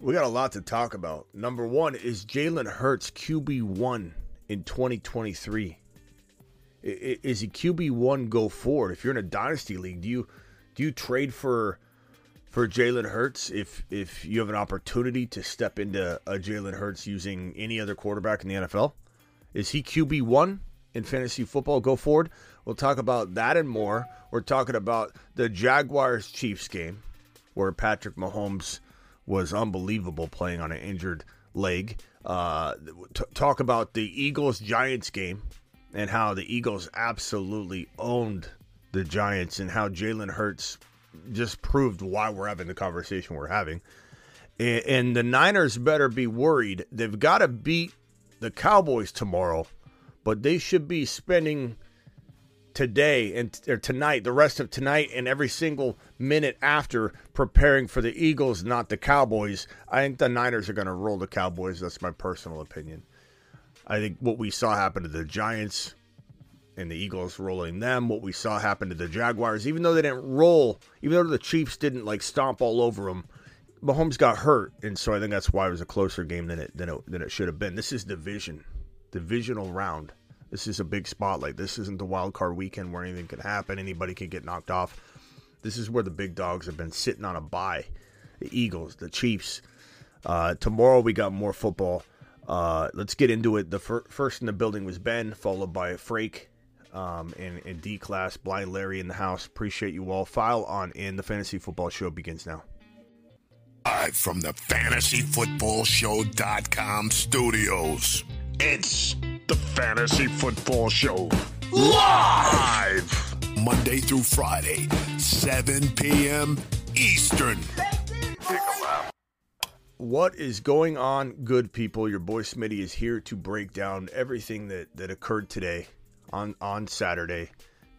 We got a lot to talk about. Number one is Jalen Hurts QB1 in 2023. Is he QB1 go forward? If you're in a dynasty league, do you do you trade for for Jalen Hurts if if you have an opportunity to step into a Jalen Hurts using any other quarterback in the NFL? Is he QB1 in fantasy football go forward? We'll talk about that and more. We're talking about the Jaguars Chiefs game where Patrick Mahomes was unbelievable playing on an injured leg. Uh, t- talk about the Eagles Giants game and how the Eagles absolutely owned the Giants and how Jalen Hurts just proved why we're having the conversation we're having. And, and the Niners better be worried. They've got to beat the Cowboys tomorrow, but they should be spending today and or tonight, the rest of tonight, and every single minute after preparing for the Eagles, not the Cowboys. I think the Niners are going to roll the Cowboys. That's my personal opinion. I think what we saw happen to the Giants and the Eagles rolling them, what we saw happen to the Jaguars, even though they didn't roll, even though the Chiefs didn't like stomp all over them, Mahomes got hurt, and so I think that's why it was a closer game than it than it, than it should have been. This is division, divisional round. This is a big spotlight. This isn't the wild card weekend where anything can happen. Anybody can get knocked off. This is where the big dogs have been sitting on a bye. The Eagles, the Chiefs. Uh, tomorrow we got more football. Uh, let's get into it. The fir- first in the building was Ben, followed by Frake um, and, and D class, Blind Larry in the house. Appreciate you all. File on in. The fantasy football show begins now. Live from the fantasyfootballshow.com studios. It's the Fantasy Football Show. Live! Monday through Friday, 7 p.m. Eastern. What is going on, good people? Your boy Smitty is here to break down everything that, that occurred today on, on Saturday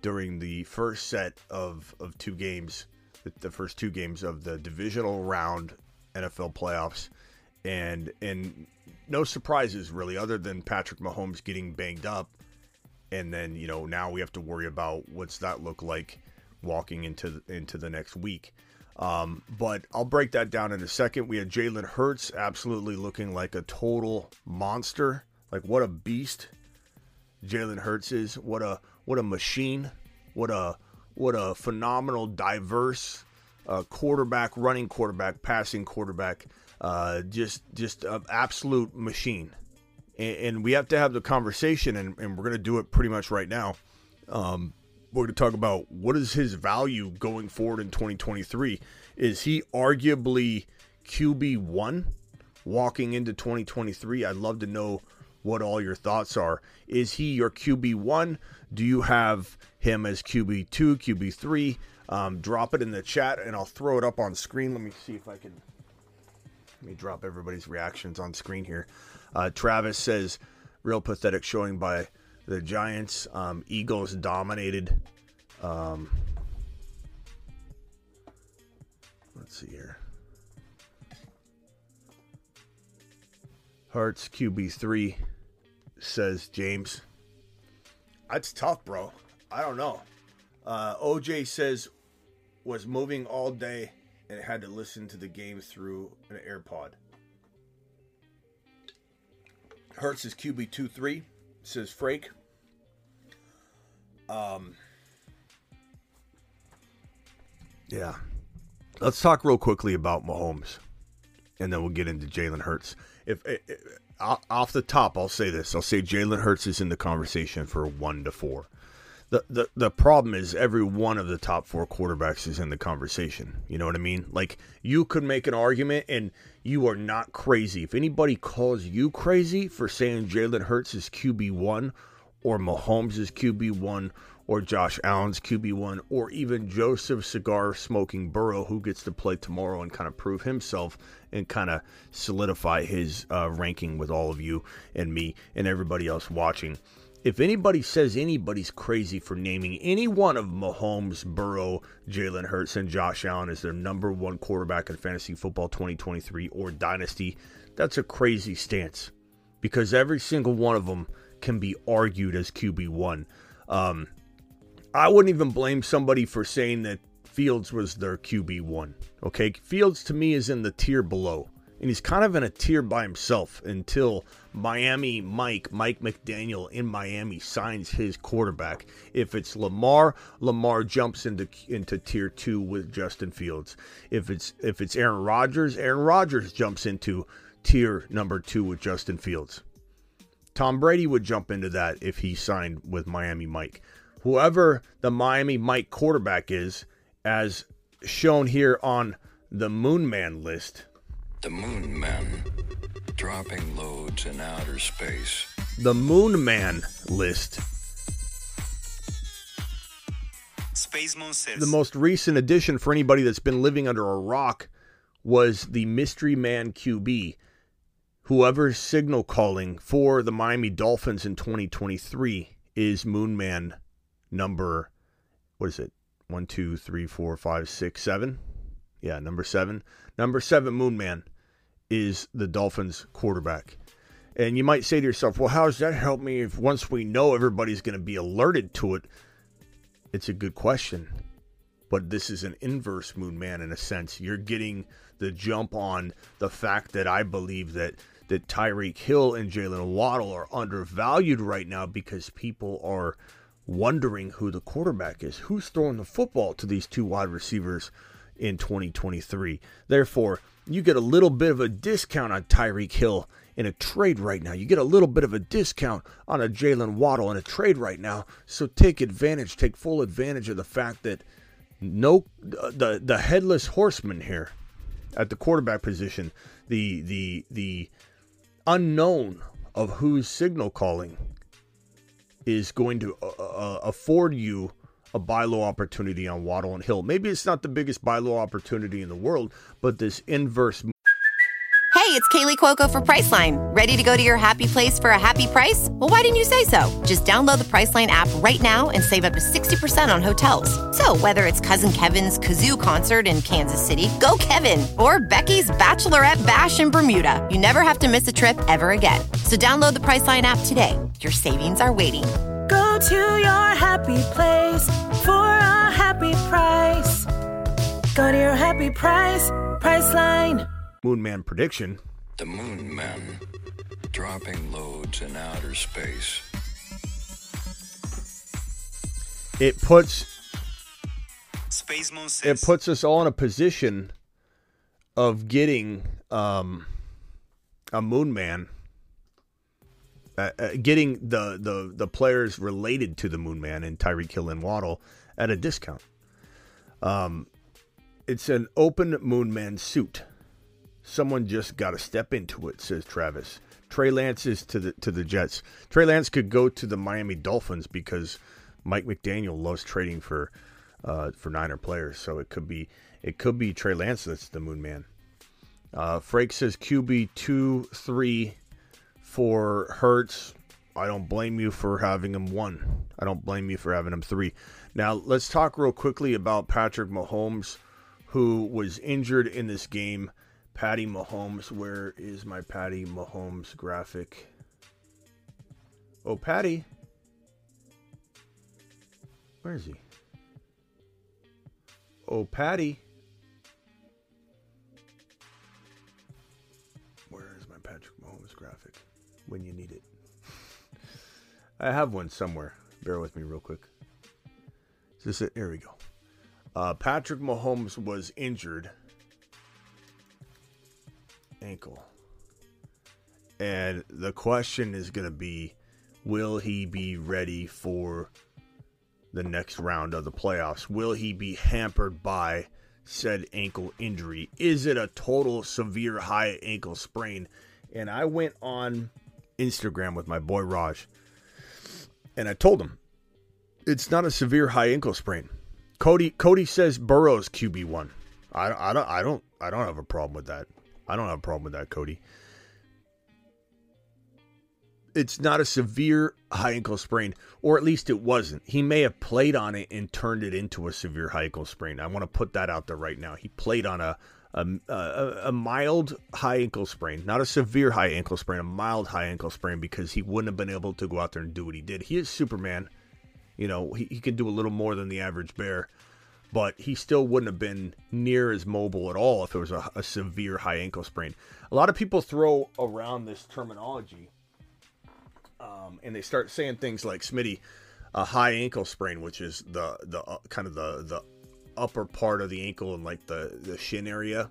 during the first set of, of two games, the, the first two games of the divisional round NFL playoffs. And and no surprises really, other than Patrick Mahomes getting banged up, and then you know now we have to worry about what's that look like walking into into the next week. Um, but I'll break that down in a second. We had Jalen Hurts absolutely looking like a total monster. Like what a beast Jalen Hurts is. What a what a machine. What a what a phenomenal, diverse uh, quarterback, running quarterback, passing quarterback. Uh, just just an absolute machine. And, and, we have to have the conversation, and, and we're going to do it pretty much right now. Um, we're going to talk about what is his value going forward in 2023. Is he arguably QB one walking into 2023? I'd love to know what all your thoughts are. Is he your QB one? Do you have him as QB two, QB three? Um, drop it in the chat, and I'll throw it up on screen. Let me see if I can let me drop everybody's reactions on screen here. Uh, Travis says, real pathetic showing by the Giants. Um, Eagles dominated. Um, let's see here. Hurts QB3 says James. That's tough, bro. I don't know. Uh, OJ says was moving all day and had to listen to the game through an AirPod. Hurts is QB two three, says Frake. Um, yeah. Let's talk real quickly about Mahomes, and then we'll get into Jalen Hurts. If, if, if off the top, I'll say this: I'll say Jalen Hurts is in the conversation for one to four the, the the problem is every one of the top four quarterbacks is in the conversation. You know what I mean? Like you could make an argument, and you are not crazy. If anybody calls you crazy for saying Jalen Hurts is QB one, or Mahomes is QB one, or Josh Allen's QB1 or even Joseph Cigar Smoking Burrow, who gets to play tomorrow and kind of prove himself and kind of solidify his uh, ranking with all of you and me and everybody else watching. If anybody says anybody's crazy for naming any one of Mahomes, Burrow, Jalen Hurts, and Josh Allen as their number one quarterback in fantasy football 2023 or Dynasty, that's a crazy stance because every single one of them can be argued as QB1. Um, I wouldn't even blame somebody for saying that Fields was their QB1. Okay, Fields to me is in the tier below, and he's kind of in a tier by himself until Miami Mike, Mike McDaniel in Miami signs his quarterback. If it's Lamar, Lamar jumps into into tier 2 with Justin Fields. If it's if it's Aaron Rodgers, Aaron Rodgers jumps into tier number 2 with Justin Fields. Tom Brady would jump into that if he signed with Miami Mike whoever the Miami Mike quarterback is, as shown here on the Moonman list. The Moonman dropping loads in outer space. The Moon Man list. Space Moon says. The most recent addition for anybody that's been living under a rock was the Mystery Man QB. Whoever's signal calling for the Miami Dolphins in 2023 is Moon Man number, what is it? One, two, three, four, five, six, seven. Yeah, number seven. Number seven, Moonman, is the Dolphins quarterback. And you might say to yourself, well, how does that help me if once we know everybody's going to be alerted to it? It's a good question. But this is an inverse moon man in a sense. You're getting the jump on the fact that I believe that that Tyreek Hill and Jaylen Waddle are undervalued right now because people are wondering who the quarterback is. Who's throwing the football to these two wide receivers in 2023? Therefore, you get a little bit of a discount on Tyreek Hill in a trade right now. You get a little bit of a discount on a Jaylen Waddle in a trade right now. So take advantage, take full advantage of the fact that no the the headless horseman here at the quarterback position, the the the unknown of who's signal calling is going to uh, uh, afford you a buy low opportunity on Waddle and Hill. Maybe it's not the biggest buy low opportunity in the world, but this inverse. Hey, it's Kaley Cuoco for Priceline. Ready to go to your happy place for a happy price? Well, why didn't you say so? Just download the Priceline app right now and save up to 60% on hotels. So, whether it's Cousin Kevin's Kazoo concert in Kansas City, go Kevin, or Becky's Bachelorette Bash in Bermuda, you never have to miss a trip ever again. So, download the Priceline app today. Your savings are waiting Go to your happy place for a happy price. Go to your happy price, Priceline. Moonman prediction. The Moonman dropping loads in outer space. It puts Space Moon says. it puts us all in a position of getting um, a Moonman uh, uh, getting the, the the players related to the Moon Man and Tyreek Hill and Waddle at a discount. Um, it's an open Moon Man suit. Someone just got to step into it, says Travis. Trey Lance is to the to the Jets. Trey Lance could go to the Miami Dolphins because Mike McDaniel loves trading for uh, for Niner players. So it could be it could be Trey Lance that's the Moon Man. Uh, Frake says QB two three for Hurts, I don't blame you for having him one. I don't blame you for having him three. Now, let's talk real quickly about Patrick Mahomes, who was injured in this game. Patty Mahomes, where is my Patty Mahomes graphic? Oh, Patty. Where is he? Oh, Patty. When you need it. I have one somewhere. Bear with me real quick. Is this it? Here we go. Uh, Patrick Mahomes was injured. Ankle. And the question is going to be will he be ready for the next round of the playoffs? Will he be hampered by said ankle injury? Is it a total severe high ankle sprain? And I went on Instagram with my boy Raj. And I told him, It's not a severe high ankle sprain. Cody Cody says Burrow's QB one. I, I don't I don't I don't have a problem with that. I don't have a problem with that, Cody. It's not a severe high ankle sprain, or at least it wasn't. He may have played on it and turned it into a severe high ankle sprain. I want to put that out there right now. He played on a a, a, a mild high ankle sprain, not a severe high ankle sprain, a mild high ankle sprain because he wouldn't have been able to go out there and do what he did. He is Superman. You know, he, he can do a little more than the average bear, but he still wouldn't have been near as mobile at all if it was a, a severe high ankle sprain. A lot of people throw around this terminology um, and they start saying things like Smitty, a high ankle sprain, which is the the uh, kind of the the upper part of the ankle and like the the shin area.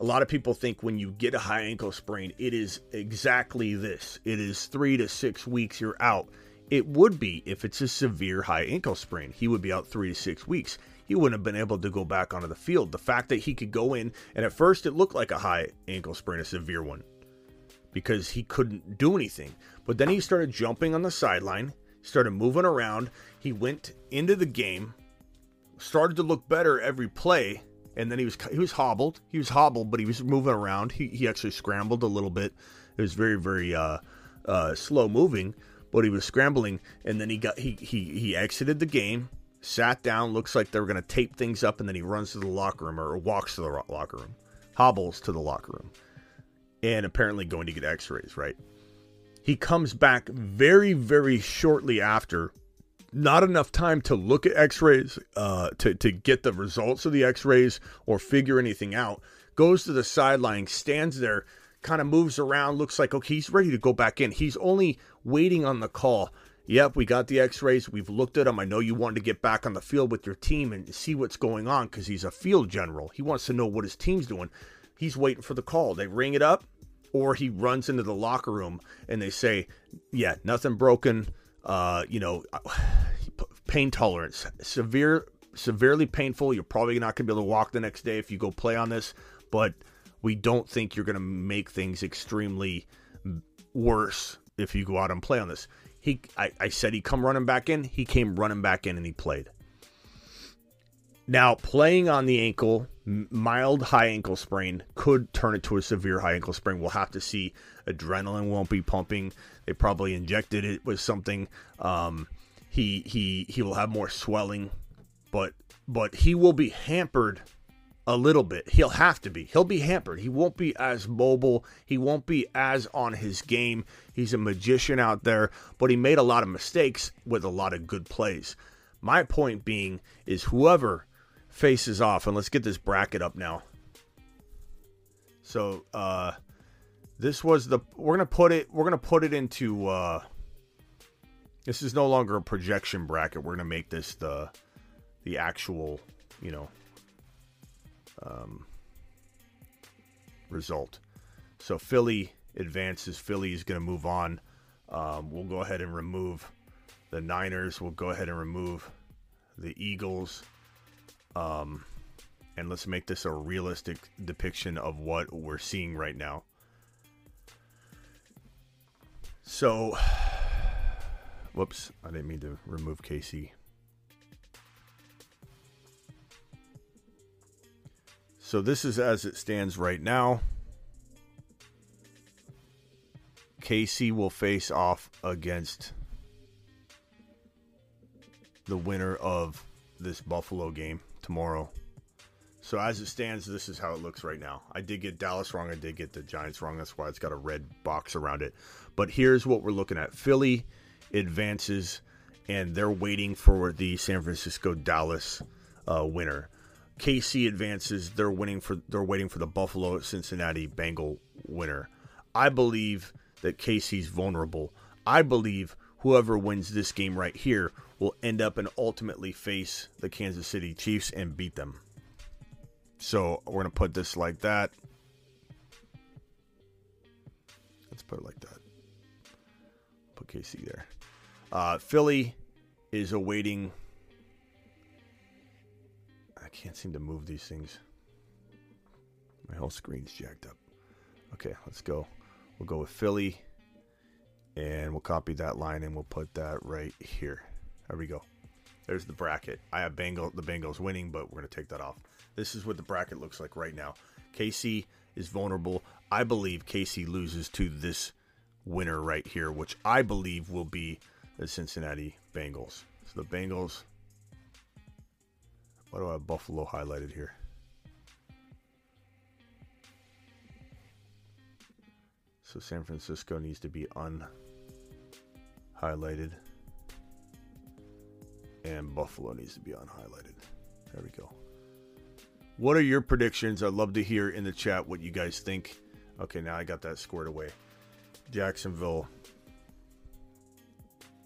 A lot of people think when you get a high ankle sprain, it is exactly this. It is three to six weeks you're out. It would be if it's a severe high ankle sprain. He would be out three to six weeks. He wouldn't have been able to go back onto the field. The fact that he could go in, and at first it looked like a high ankle sprain, a severe one, because he couldn't do anything. But then he started jumping on the sideline, started moving around. He went into the game, started to look better every play, and then he was he was hobbled. He was hobbled, but he was moving around. He he actually scrambled a little bit. It was very very uh, uh, slow moving, but he was scrambling, and then he got he he he exited the game, sat down. Looks like they were going to tape things up, and then he runs to the locker room or walks to the locker room, hobbles to the locker room, and apparently going to get X-rays. Right. He comes back very very shortly after not enough time to look at x-rays uh, to, to get the results of the x-rays or figure anything out. Goes to the sideline stands there kind of moves around looks like okay he's ready to go back in. He's only waiting on the call. Yep we got the x-rays. We've looked at them i know you wanted to get back on the field with your team and see what's going on because he's a field general. He wants to know what his team's doing. He's waiting for the call. They ring it up or he runs into the locker room and they say yeah nothing broken uh, you know, pain tolerance, severe, severely painful. You're probably not going to be able to walk the next day if you go play on this, but we don't think you're going to make things extremely worse if you go out and play on this. He, I, I said he come running back in. He came running back in and he played. Now, playing on the ankle, mild high ankle sprain could turn it to a severe high ankle sprain. We'll have to see. Adrenaline won't be pumping. They probably injected it with something. Um, he he he will have more swelling, but but he will be hampered a little bit. He'll have to be. He'll be hampered. He won't be as mobile. He won't be as on his game. He's a magician out there, but he made a lot of mistakes with a lot of good plays. My point being is whoever faces off, and let's get this bracket up now. So uh this was the we're gonna put it we're gonna put it into uh this is no longer a projection bracket. We're gonna make this the the actual, you know, um, result. So Philly advances. Philly is to move on. Um, we'll go ahead and remove the Niners. We'll go ahead and remove the Eagles. Um, and let's make this a realistic depiction of what we're seeing right now. So, whoops, I didn't mean to remove Casey. So, this is as it stands right now. Casey will face off against the winner of this Buffalo game tomorrow. So as it stands, this is how it looks right now. I did get Dallas wrong. I did get the Giants wrong. That's why it's got a red box around it. But here's what we're looking at: Philly advances, and they're waiting for the San Francisco Dallas uh, winner. KC advances. They're winning for. They're waiting for the Buffalo Cincinnati Bengal winner. I believe that KC's vulnerable. I believe whoever wins this game right here will end up and ultimately face the Kansas City Chiefs and beat them. So we're going to put this like that. Let's put it like that. Put KC there. Uh, Philly is awaiting. I can't seem to move these things. My whole screen's jacked up. Okay, let's go. We'll go with Philly. And we'll copy that line and we'll put that right here. There we go. There's the bracket. I have Bengal the Bengals winning, but we're gonna take that off. This is what the bracket looks like right now. KC is vulnerable. I believe KC loses to this winner right here, which I believe will be the Cincinnati Bengals. So the Bengals. Why do I have Buffalo highlighted here? So San Francisco needs to be unhighlighted. And Buffalo needs to be unhighlighted. There we go. What are your predictions? I'd love to hear in the chat what you guys think. Okay, now I got that squared away. Jacksonville.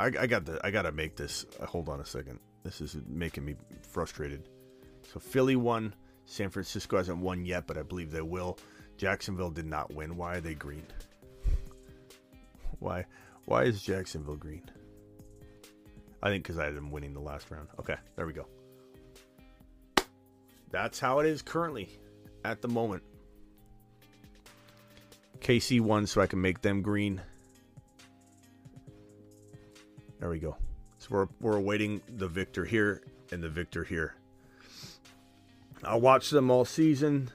I, I got the. I gotta make this. Uh, hold on a second. This is making me frustrated. So Philly won. San Francisco hasn't won yet, but I believe they will. Jacksonville did not win. Why are they green? Why? Why is Jacksonville green? I think because I had them winning the last round. Okay, there we go. That's how it is currently at the moment. KC won, so I can make them green. There we go. So we're, we're awaiting the victor here and the victor here. I'll watch them all season.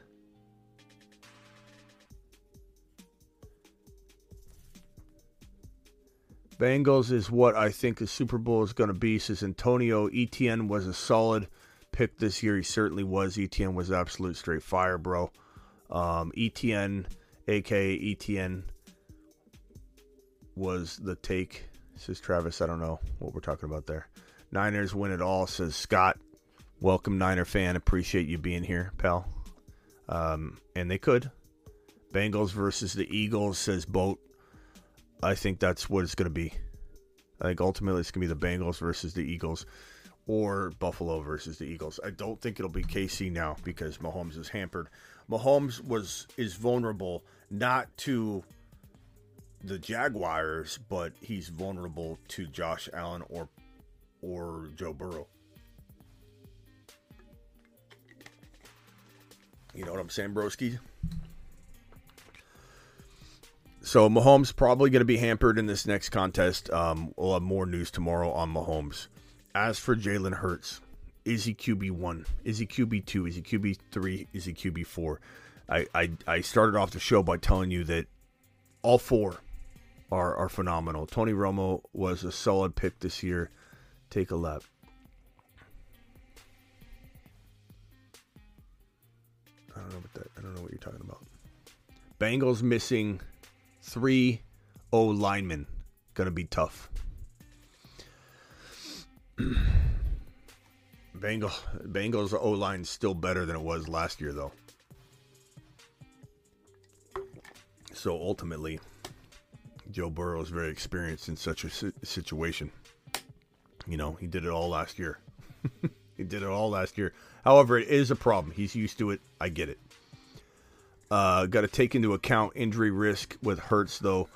Bengals is what I think the Super Bowl is going to be. Says Antonio Etienne was a solid pick this year. He certainly was. Etienne was absolute straight fire, bro. Um, Etienne, aka Etienne, was the take. Says Travis. I don't know what we're talking about there. Niners win it all. Says Scott. Welcome, Niner fan. Appreciate you being here, pal. Um, and they could. Bengals versus the Eagles, says Boat. I think that's what it's going to be. I think ultimately it's going to be the Bengals versus the Eagles or Buffalo versus the Eagles. I don't think it'll be KC now because Mahomes is hampered. Mahomes was is vulnerable not to the Jaguars, but he's vulnerable to Josh Allen or or Joe Burrow. You know what I'm saying, broski? So Mahomes probably going to be hampered in this next contest. Um, we'll have more news tomorrow on Mahomes. As for Jalen Hurts, is he QB one? Is he QB two? Is he QB three? Is he QB four? I, I I started off the show by telling you that all four are are phenomenal. Tony Romo was a solid pick this year. Take a lap. I don't know what that. I don't know what you're talking about. Bengals missing three O linemen. Gonna be tough. Bengal Bengals O line still better than it was last year though. So ultimately, Joe Burrow is very experienced in such a situation. You know, he did it all last year. he did it all last year. However, it is a problem. He's used to it. I get it. Uh, Got to take into account injury risk with Hurts, though.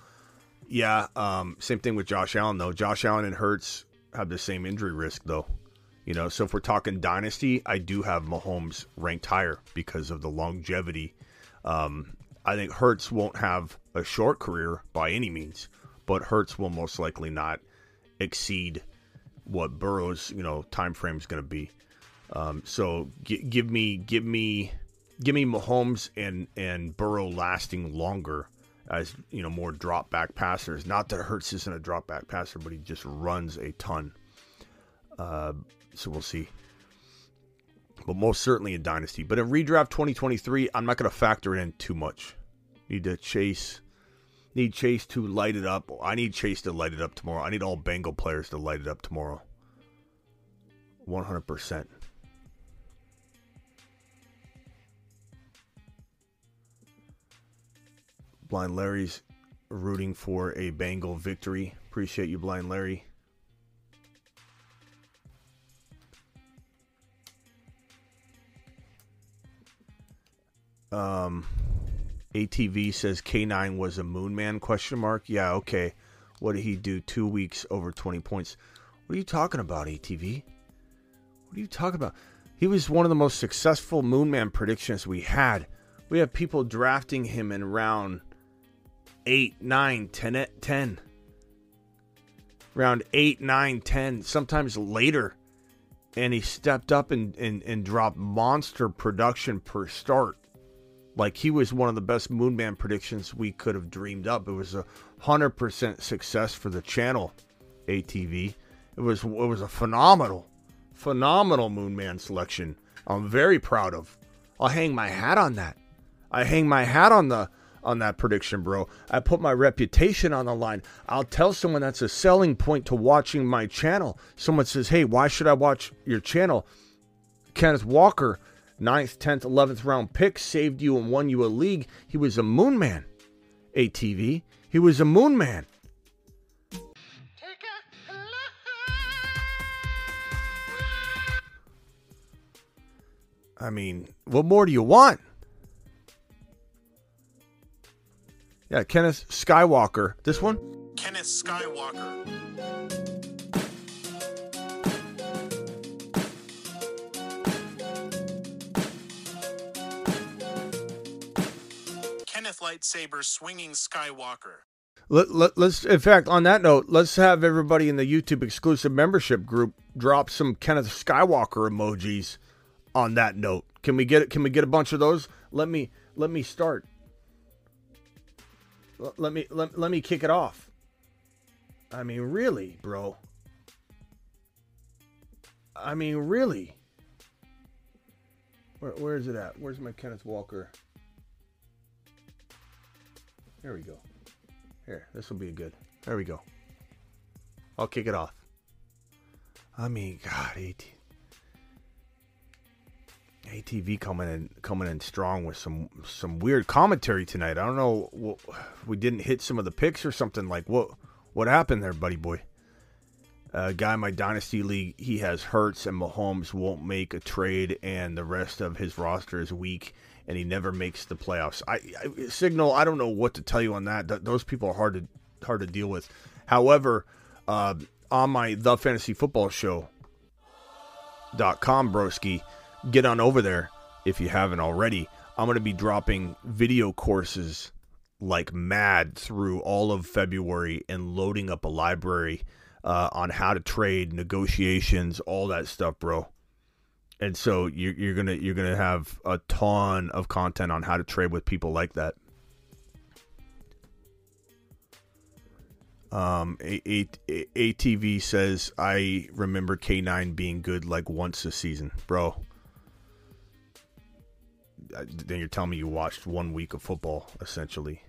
Yeah, um, same thing with Josh Allen, though. Josh Allen and Hurts have the same injury risk, though. You know, so if we're talking dynasty, I do have Mahomes ranked higher because of the longevity. Um, I think Hurts won't have a short career by any means, but Hurts will most likely not exceed what Burrow's you know time frame is going to be. Um, so g- give me give me give me Mahomes and and Burrow lasting longer as you know more drop back passers. Not that Hurts isn't a drop back passer, but he just runs a ton. Uh, so we'll see. But most certainly in Dynasty. But in redraft 2023, I'm not going to factor in too much. Need to chase. Need Chase to light it up. I need Chase to light it up tomorrow. I need all Bengal players to light it up tomorrow. 100%. Blind Larry's rooting for a Bengal victory. Appreciate you, Blind Larry. Um, ATV says K9 was a moon man question mark. Yeah, okay. What did he do? Two weeks over 20 points. What are you talking about, ATV? What are you talking about? He was one of the most successful moon man predictions we had. We have people drafting him in round 8, 9, 10, eh, 10. Round 8, 9, 10, sometimes later. and he stepped up and, and, and dropped monster production per start. Like he was one of the best Moonman predictions we could have dreamed up. It was a hundred percent success for the channel, ATV. It was it was a phenomenal, phenomenal Moonman selection. I'm very proud of. I'll hang my hat on that. I hang my hat on the on that prediction, bro. I put my reputation on the line. I'll tell someone that's a selling point to watching my channel. Someone says, "Hey, why should I watch your channel?" Kenneth Walker, 9th, 10th, 11th round pick, saved you and won you a league. He was a moon man. ATV. He was a moon man. I mean, what more do you want? Yeah, Kenneth Skywalker. This one? Kenneth Skywalker. Kenneth Lightsaber swinging Skywalker. Let, let, let's, in fact, on that note, let's have everybody in the YouTube exclusive membership group drop some Kenneth Skywalker emojis. On that note, can we get Can we get a bunch of those? Let me let me start. Let me let, let me kick it off. I mean, really, bro. I mean, really. Where, where is it at? Where's my Kenneth Walker? There we go. Here, this will be good. There we go. I'll kick it off. I mean, God, 18. ATV coming in coming in strong with some some weird commentary tonight. I don't know we didn't hit some of the picks or something like what what happened there, buddy boy. A guy in my dynasty league, he has Hurts and Mahomes won't make a trade, and the rest of his roster is weak, and he never makes the playoffs. I, I signal. I don't know what to tell you on that. Th- those people are hard to hard to deal with. However, uh, on my the fantasy football show dot com broski get on over there if you haven't already. I'm going to be dropping video courses like mad through all of february and loading up a library uh, on how to trade negotiations all that stuff bro. And so you're, you're gonna you're gonna have a ton of content on how to trade with people like that. Um, A- A- A- ATV says I remember K9 being good like once a season, bro. Then you're telling me you watched one week of football essentially,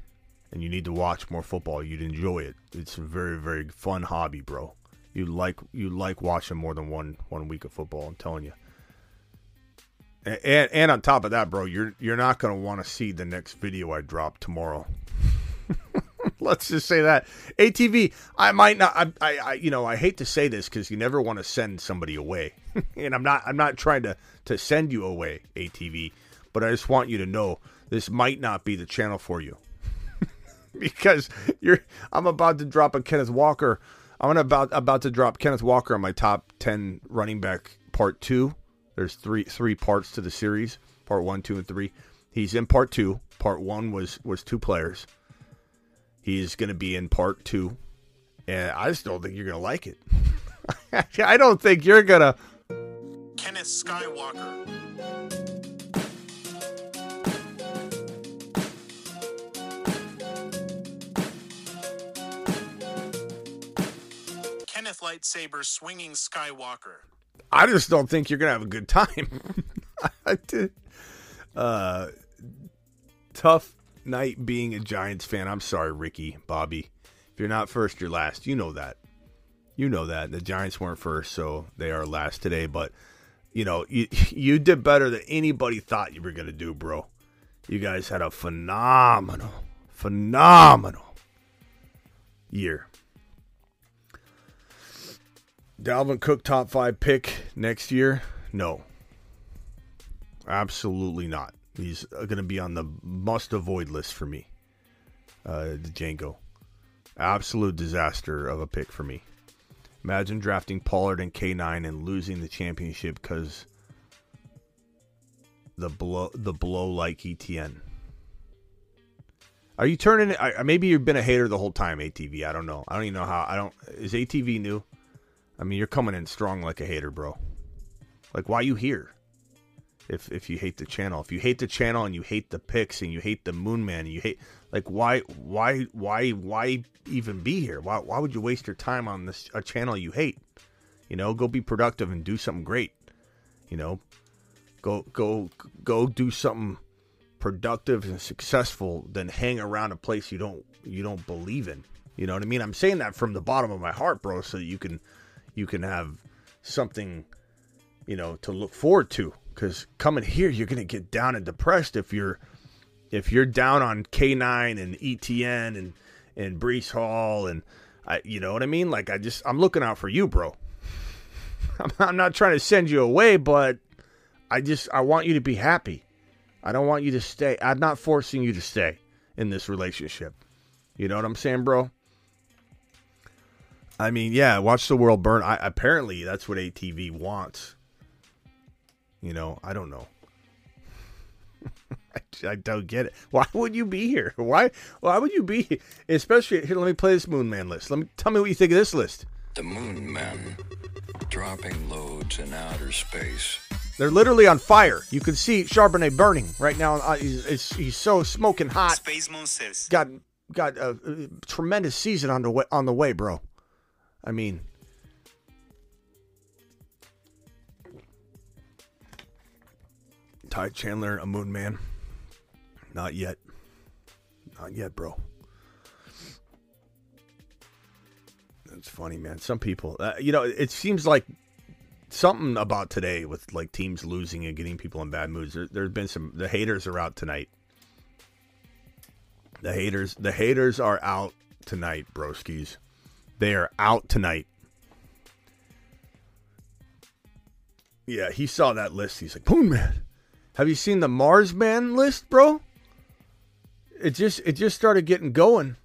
and you need to watch more football. You'd enjoy it. It's a very very fun hobby, bro. You like you like watching more than one one week of football. I'm telling you. A- And and on top of that, bro, you're you're not gonna want to see the next video I drop tomorrow. Let's just say that ATV. I might not. I, I, I you know, I hate to say this because you never want to send somebody away, and I'm not. I'm not trying to to send you away, ATV. But I just want you to know this might not be the channel for you because you're. I'm about to drop a Kenneth Walker. I'm about about to drop Kenneth Walker on my top ten running back part two. There's three three parts to the series. Part one, two, and three. He's in part two. Part one was was two players. He's going to be in part two, and I just don't think you're going to like it. I don't think you're going to. Kenneth Skywalker. Lightsaber swinging Skywalker. I just don't think you're to have a good time. Uh, tough night being a Giants fan. I'm sorry, Ricky, Bobby. If you're not first, you're last. You know that. You know that. The Giants weren't first, so they are last today. But, you know, you, you did better than anybody thought you were to do, bro. You guys had a phenomenal, phenomenal year. Dalvin Cook top five pick next year? No. Absolutely not. He's going to be on the must avoid list for me. Uh, Django. Absolute disaster of a pick for me. Imagine drafting Pollard and K9 and losing the championship because the blow the blow like ETN. Are you turning? Maybe you've been a hater the whole time, ATV. I don't know. I don't even know how. I don't. Is ATV new? I mean, you're coming in strong like a hater, bro. Like, why you here? If if you hate the channel, if you hate the channel and you hate the picks and you hate the Moon Man and you hate like why why why why even be here? Why why would you waste your time on this a channel you hate? You know, go be productive and do something great. You know, go go go do something productive and successful than hang around a place you don't you don't believe in. You know what I mean? I'm saying that from the bottom of my heart, bro, so you can you can have something you know to look forward to cuz coming here you're to get down and depressed if you're if you're down on K9 and ETN and and Breece Hall and I you know what I mean? Like I just I'm looking out for you, bro. I'm, I'm not trying to send you away, but I just I want you to be happy. I don't want you to stay. I'm not forcing you to stay in this relationship. You know what I'm saying, bro? I mean, yeah, watch the world burn. I, apparently, that's what ATV wants. You know, I don't know. I, I, don't get it. Why would you be here? Why? Why would you be here? Especially here. Let me play this Moon Man list. Let me tell me what you think of this list. The Moon Men, dropping loads in outer space. They're literally on fire. You can see Charbonnet burning right now. Uh, he's, he's, so smoking hot. Space Monsters. Got got a, a tremendous season on the way, on the way, bro. I mean, Ty Chandler, a moon man. Not yet. Not yet, bro. That's funny, man. Some people, uh, you know, it seems like something about today with like teams losing and getting people in bad moods. There, there's been some. The haters are out tonight. The haters, the haters are out tonight, broskies. They are out tonight. Yeah, he saw that list. He's like, Boom man. Have you seen the Mars Man list, bro? It just it just started getting going.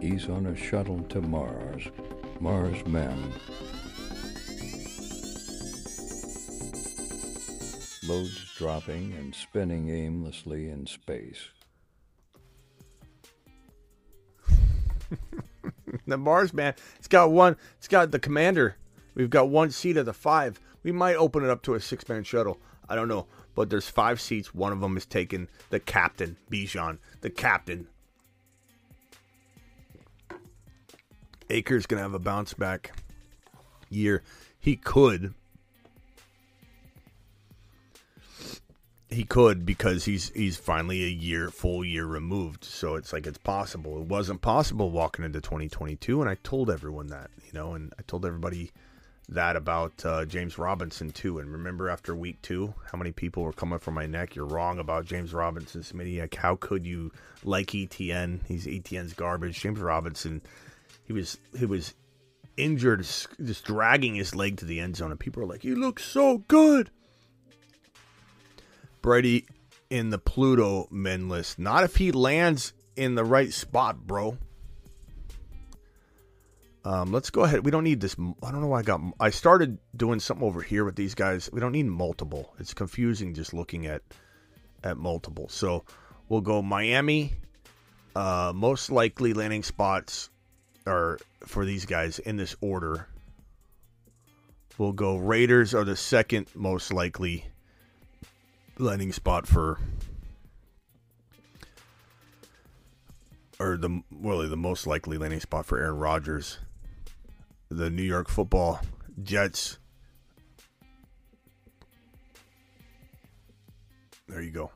He's on a shuttle to Mars. Mars Man. Loads dropping and spinning aimlessly in space. the Mars man, it's got one. It's got the commander. We've got one seat of the five. We might open it up to a six man shuttle. I don't know, but there's five seats. One of them is taken. The captain, Bijan, the captain. Akers gonna have a bounce back year. He could he could because he's he's finally a year full year removed. So it's like it's possible. It wasn't possible walking into 2022 and i told everyone that you know and i told everybody that about uh, james robinson too. And remember after week two how many people were coming for my neck? You're wrong about james robinson smitty like how could you like etn he's etn's garbage. James robinson he was he was injured just dragging his leg to the end zone. And people are like he looks so good Brady in the Pluto men list. Not if he lands in the right spot, bro. Um, let's go ahead. We don't need this. I don't know why I got. I started doing something over here with these guys. We don't need multiple. It's confusing just looking at at multiple. So we'll go Miami. Uh, most likely landing spots are for these guys in this order. We'll go Raiders are the second most likely landing spot for or the really the most likely landing spot for Aaron Rodgers. The New York Football Jets. There you go.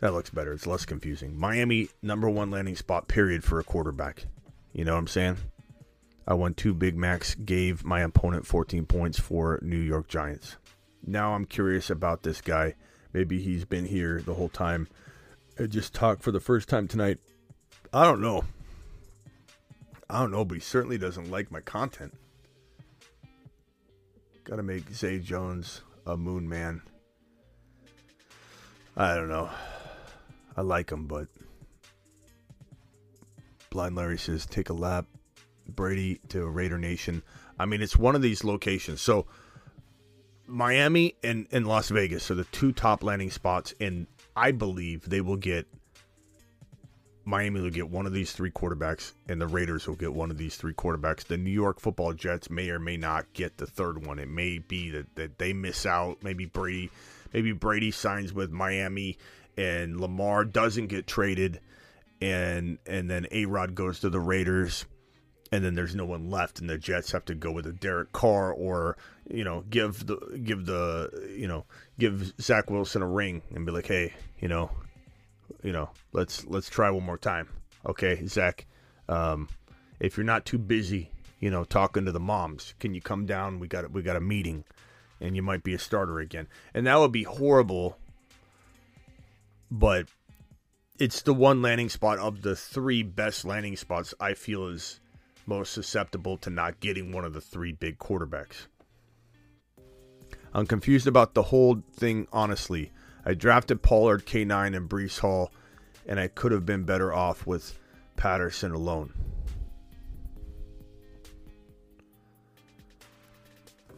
That looks better. It's less confusing. Miami number one landing spot period for a quarterback. You know what I'm saying? I won two Big Macs, gave my opponent 14 points for New York Giants. Now I'm curious about this guy Maybe he's been here the whole time and just talked for the first time tonight. I don't know. I don't know, but he certainly doesn't like my content. Gotta make Zay Jones a moon man. I don't know. I like him, but Blind Larry says take a lap. Brady to Raider Nation. I mean, it's one of these locations. So Miami and, and Las Vegas are the two top landing spots, and I believe they will get Miami will get one of these three quarterbacks, and the Raiders will get one of these three quarterbacks. The New York Football Jets may or may not get the third one. It may be that, that they miss out. Maybe Brady, maybe Brady signs with Miami, and Lamar doesn't get traded, and and then A Rod goes to the Raiders, and then there's no one left, and the Jets have to go with a Derek Carr or you know give the give the you know give Zach Wilson a ring and be like, hey, you know, you know, let's let's try one more time. Okay, Zach, um, if you're not too busy, you know, talking to the moms, can you come down? We got we got a meeting, and you might be a starter again. And that would be horrible, but it's the one landing spot of the three best landing spots I feel is most susceptible to not getting one of the three big quarterbacks. I'm confused about the whole thing, honestly. I drafted Pollard, K9, and Breece Hall, and I could have been better off with Patterson alone.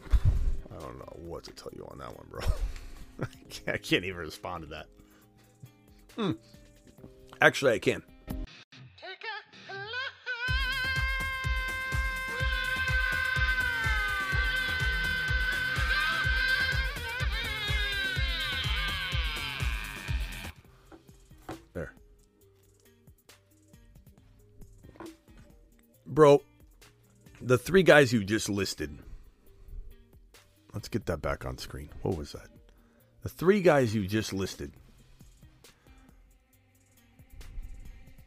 I don't know what to tell you on that one, bro. I can't even respond to that. Hmm. Actually, I can. Bro, the three guys you just listed. Let's get that back on screen. What was that? The three guys you just listed.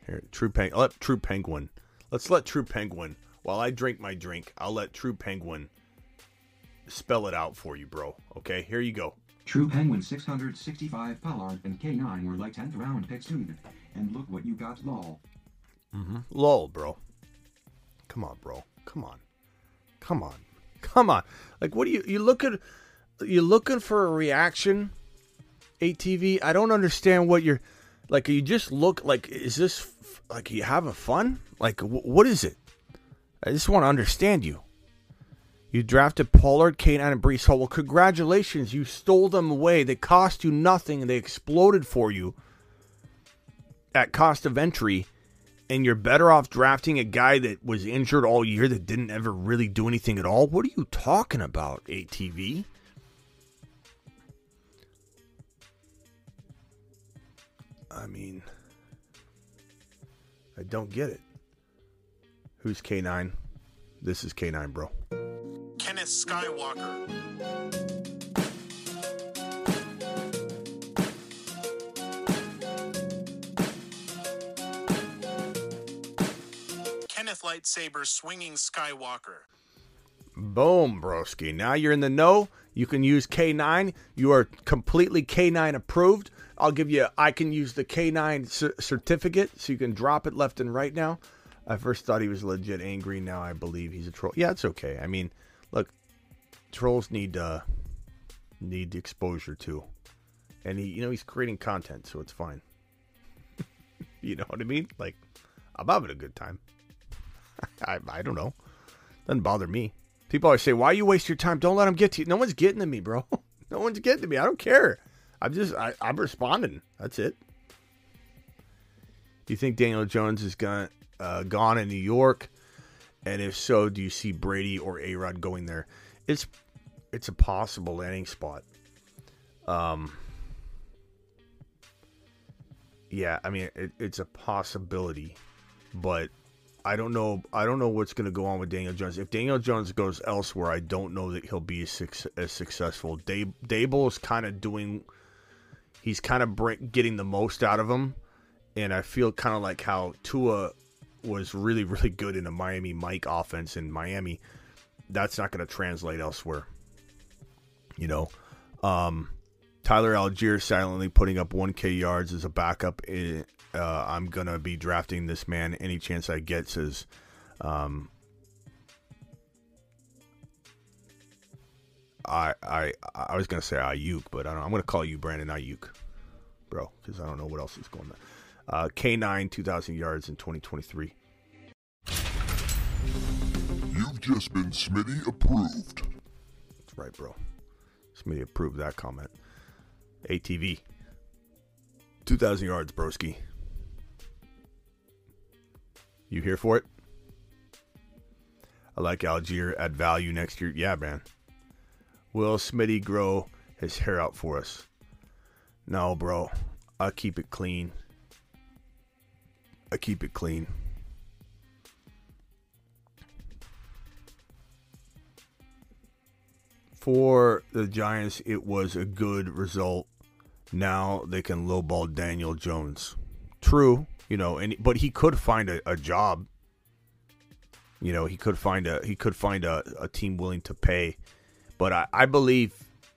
Here, True Penguin. Let True Penguin. Let's let True Penguin. While I drink my drink, I'll let True Penguin spell it out for you, bro. Okay, here you go. True Penguin 665 Pollard and K9 were like 10th round picks too. And look what you got, lol. Mm-hmm. Lol, bro. Come on, bro. Come on. Come on. Come on. Like, what do you you looking? You looking for a reaction? ATV. I don't understand what you're like. You just look like. Is this like you having fun? Like, wh- what is it? I just want to understand you. You drafted Pollard, Kane, and Breece Hall. Well, congratulations. You stole them away. They cost you nothing, they exploded for you at cost of entry. And you're better off drafting a guy that was injured all year that didn't ever really do anything at all. What are you talking about, ATV? I mean, I don't get it. Who's K9? This is K9, bro. Kenneth Skywalker. Lightsaber Swinging Skywalker. Boom, broski. Now you're in the know. You can use K9. You are completely K9 approved. I'll give you, I can use the K9 cer- certificate so you can drop it left and right now. I first thought he was legit angry. Now I believe he's a troll. Yeah, it's okay. I mean, look, trolls need uh need exposure too, and he, you know, he's creating content, so it's fine. you know what I mean? Like, I'm having a good time. I I don't know. Doesn't bother me. People always say, "Why you waste your time? Don't let them get to you." No one's getting to me, bro. no one's getting to me. I don't care. I'm just I, I'm responding. That's it. Do you think Daniel Jones is gone uh, gone in New York? And if so, do you see Brady or A Rod going there? It's it's a possible landing spot. Um. Yeah, I mean it, it's a possibility, but I don't know. I don't know what's going to go on with Daniel Jones. If Daniel Jones goes elsewhere, I don't know that he'll be as, as successful. Dab- Daboll is kind of doing. He's kind of getting the most out of him, and I feel kind of like how Tua was really, really good in a Miami Mike offense in Miami. That's not going to translate elsewhere. You know, um, Tyler Allgeier silently putting up 1K yards as a backup. In, uh, I'm gonna be drafting this man any chance I get. Says, um, I I I was gonna say Aiyuk, but I don't. I'm gonna call you Brandon Aiyuk, bro, because I don't know what else is going on. Uh, K9, 2,000 yards in 2023. You've just been Smitty approved. That's right, bro. Smitty approved that comment. ATV. 2,000 yards, broski. You here for it? I like Allgeier at value next year. Yeah, man. Will Smitty grow his hair out for us? No, bro. I keep it clean. I keep it clean. For the Giants, it was a good result. Now they can lowball Daniel Jones. True, you know, and but he could find a, a job. You know, he could find a he could find a, a team willing to pay. But I, I believe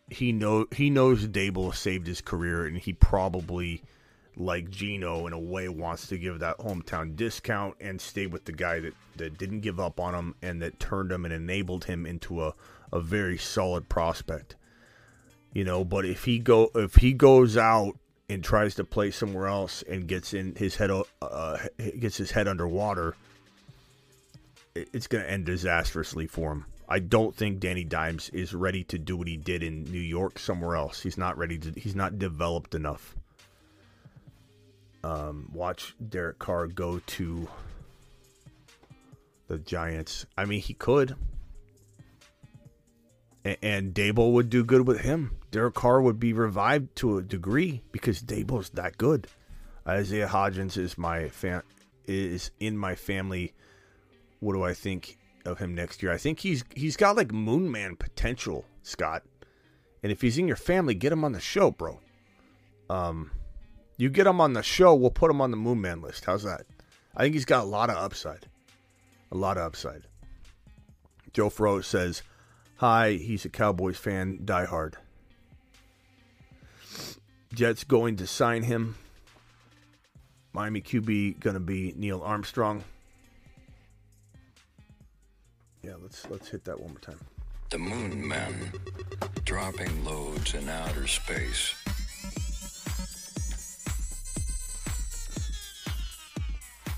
he know he knows Daboll saved his career, and he probably, like Geno, in a way, wants to give that hometown discount and stay with the guy that, that didn't give up on him and that turned him and enabled him into a, a very solid prospect. You know, but if he go if he goes out and tries to play somewhere else and gets in his head uh, gets his head underwater, it's going to end disastrously for him. I don't think Danny Dimes is ready to do what he did in New York somewhere else. He's not ready to. He's not developed enough. Um, watch Derek Carr go to the Giants. I mean, he could, and, and Daboll would do good with him. Derek Carr would be revived to a degree because Daboll's that good. Isaiah Hodgins is my fan is in my family. What do I think of him next year? I think he's he's got like Moon Man potential, Scott. And if he's in your family, get him on the show, bro. Um, you get him on the show, we'll put him on the Moon Man list. How's that? I think he's got a lot of upside. A lot of upside. Joe Fro says, "Hi, he's a Cowboys fan, die hard." Jets going to sign him. Miami QB going to be Neil Armstrong. Yeah, let's let's hit that one more time. The Moon Men, dropping loads in outer space.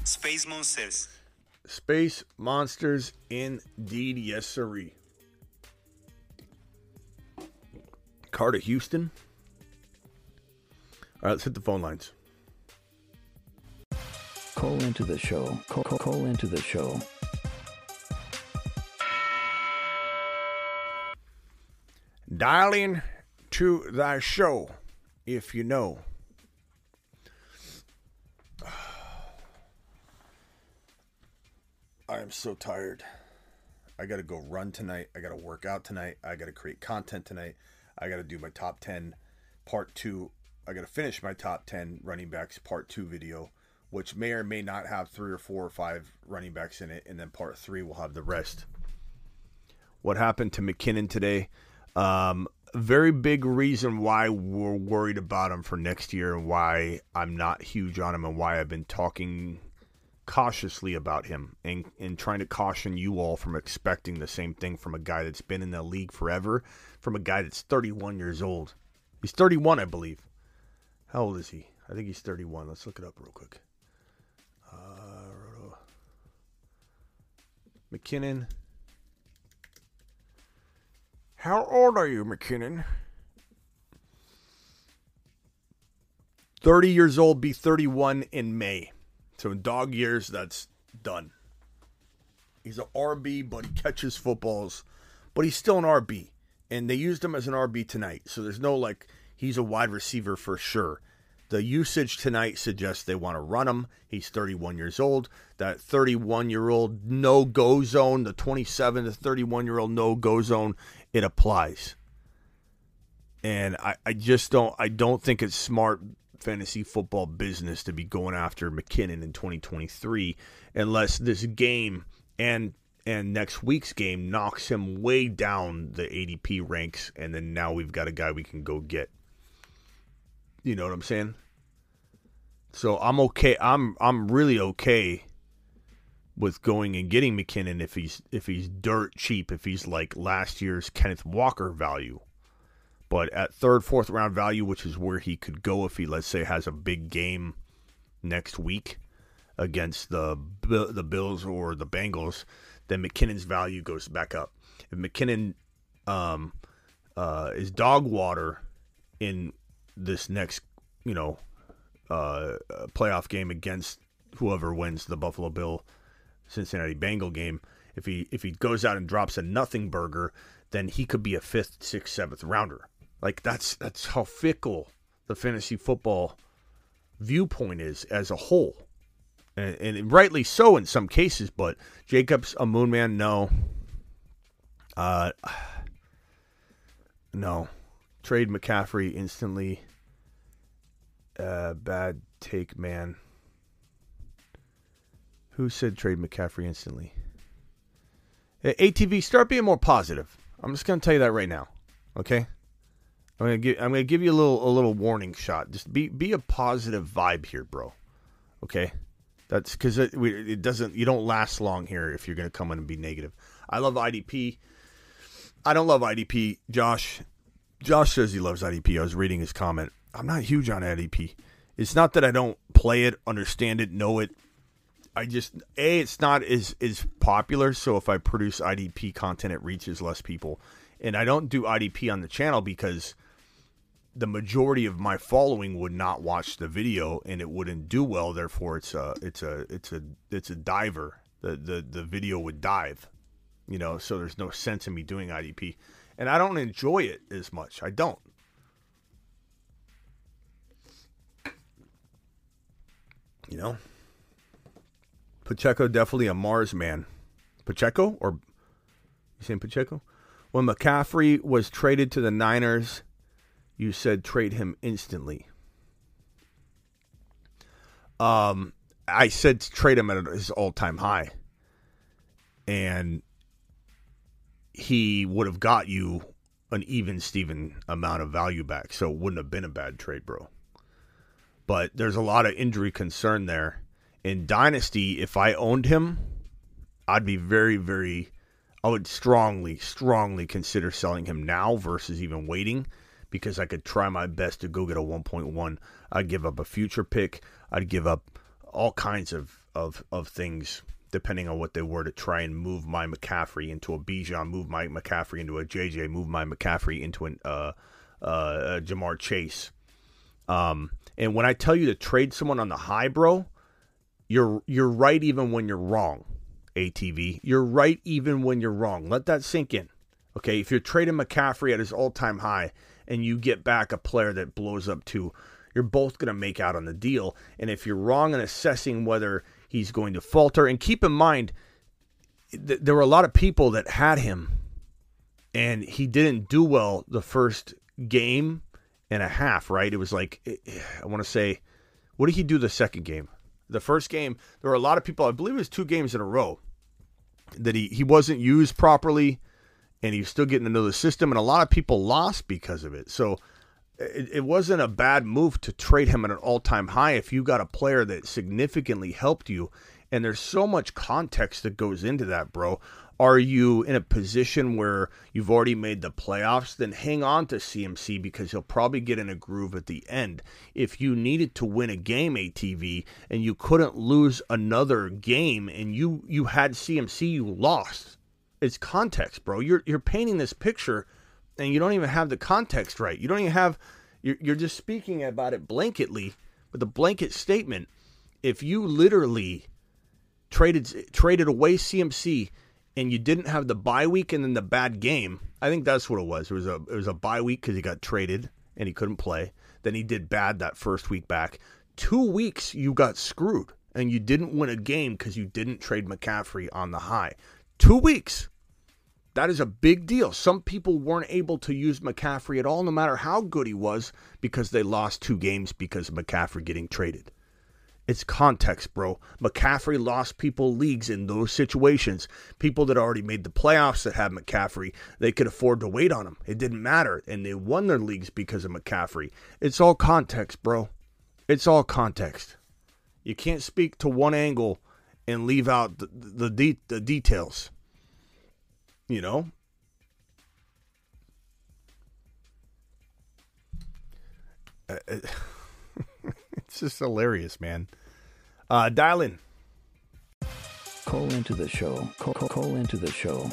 Space Monsters. Space monsters, indeed, yes, sirree. Carter Houston. All right, let's hit the phone lines. Call into the show. Call, call, call into the show. Dialing to thy show, if you know. I am so tired. I got to go run tonight. I got to work out tonight. I got to create content tonight. I got to do my top 10 part 2. I got to finish my top 10 running backs part 2 video, which may or may not have 3 or 4 or 5 running backs in it and then part 3 will have the rest. What happened to McKinnon today? Um, very big reason why we're worried about him for next year and why I'm not huge on him and why I've been talking cautiously about him and, and trying to caution you all from expecting the same thing from a guy that's been in the league forever, from a guy that's 31 years old. He's 31, I believe. How old is he? I think he's 31. Let's look it up real quick. Uh, McKinnon. How old are you, McKinnon? 30 years old, be 31 in May. So in dog years, that's done. He's an RB, but he catches footballs, but he's still an RB. And they used him as an RB tonight. So there's no like, he's a wide receiver for sure. The usage tonight suggests they want to run him. He's 31 years old. That 31 year old no go zone, the 27 to 31 year old no go zone, it applies. And I, I just don't I don't think it's smart fantasy football business to be going after McKinnon in 2023 unless this game and and next week's game knocks him way down the ADP ranks and then now we've got a guy we can go get. You know what I'm saying? So I'm okay. I'm I'm really okay with going and getting McKinnon if he's if he's dirt cheap, if he's like last year's Kenneth Walker value. But at third, fourth round value, which is where he could go if he, let's say, has a big game next week against the the Bills or the Bengals, then McKinnon's value goes back up. If McKinnon um, uh, is dog water in this next, you know, uh, playoff game against whoever wins the Buffalo Bill Cincinnati Bengal game. If he if he goes out and drops a nothing burger, then he could be a fifth, sixth, seventh rounder. Like that's that's how fickle the fantasy football viewpoint is as a whole, and, and rightly so in some cases. But Jacobs a moon man, no. Uh, no. Trade McCaffrey instantly. Uh, bad take, man. Who said trade McCaffrey instantly? ATV, start being more positive. I'm just gonna tell you that right now. Okay. I'm gonna give I'm gonna give you a little a little warning shot. Just be be a positive vibe here, bro. Okay. That's because it, it doesn't. You don't last long here if you're gonna come in and be negative. I love IDP. I don't love IDP. Josh, Josh says he loves IDP. I was reading his comment. I'm not huge on IDP. It's not that I don't play it, understand it, know it. I just a it's not as as popular. So if I produce IDP content, it reaches less people. And I don't do IDP on the channel because the majority of my following would not watch the video and it wouldn't do well. Therefore, it's a it's a it's a it's a diver. The the the video would dive, you know. So there's no sense in me doing IDP, and I don't enjoy it as much. I don't. You know, Pacheco definitely a Mars man. Pacheco or you saying Pacheco? When McCaffrey was traded to the Niners, you said trade him instantly. Um, I said trade him at his all-time high, and he would have got you an even Steven amount of value back, so it wouldn't have been a bad trade, bro. But there's a lot of injury concern there. In Dynasty, if I owned him, I'd be very, very I would strongly, strongly consider selling him now versus even waiting because I could try my best to go get a 1.1. I'd give up a future pick. I'd give up all kinds of, of, of things depending on what they were to try and move my McCaffrey into a Bijan, move my McCaffrey into a JJ, move my McCaffrey into an uh, uh, Ja'Marr Chase. Um, and when I tell you to trade someone on the high, bro, you're you're right even when you're wrong. ATV, you're right even when you're wrong. Let that sink in. Okay, if you're trading McCaffrey at his all-time high and you get back a player that blows up too, you're both going to make out on the deal. And if you're wrong in assessing whether he's going to falter, and keep in mind, th- there were a lot of people that had him, and he didn't do well the first game and a half. Right? It was like eh, eh, I want to say, what did he do the second game? The first game, there were a lot of people. I believe it was two games in a row that he he wasn't used properly, and he was still getting to know the system, and a lot of people lost because of it. So it, it wasn't a bad move to trade him at an all time high if you got a player that significantly helped you. And there's so much context that goes into that, bro. Are you in a position where you've already made the playoffs? Then hang on to CMC because he'll probably get in a groove at the end. If you needed to win a game, ATV, and you couldn't lose another game, and you you had CMC, you lost. It's context, bro. You're you're painting this picture, and you don't even have the context right. You don't even have. You're you're just speaking about it blanketly with a blanket statement. If you literally traded traded away CMC and you didn't have the bye week and then the bad game, I think that's what it was. It was a it was a bye week because he got traded and he couldn't play. Then he did bad that first week back. Two weeks you got screwed and you didn't win a game because you didn't trade McCaffrey on the high. Two weeks. That is a big deal. Some people weren't able to use McCaffrey at all, no matter how good he was, because they lost two games because of McCaffrey getting traded. It's context, bro. McCaffrey lost people leagues in those situations. People that already made the playoffs that had McCaffrey, they could afford to wait on him. It didn't matter. And they won their leagues because of McCaffrey. It's all context, bro. It's all context. You can't speak to one angle and leave out the, the, the details. You know? Uh, it's just hilarious, man. Uh, dial in. Call into the show. Call, call, call into the show.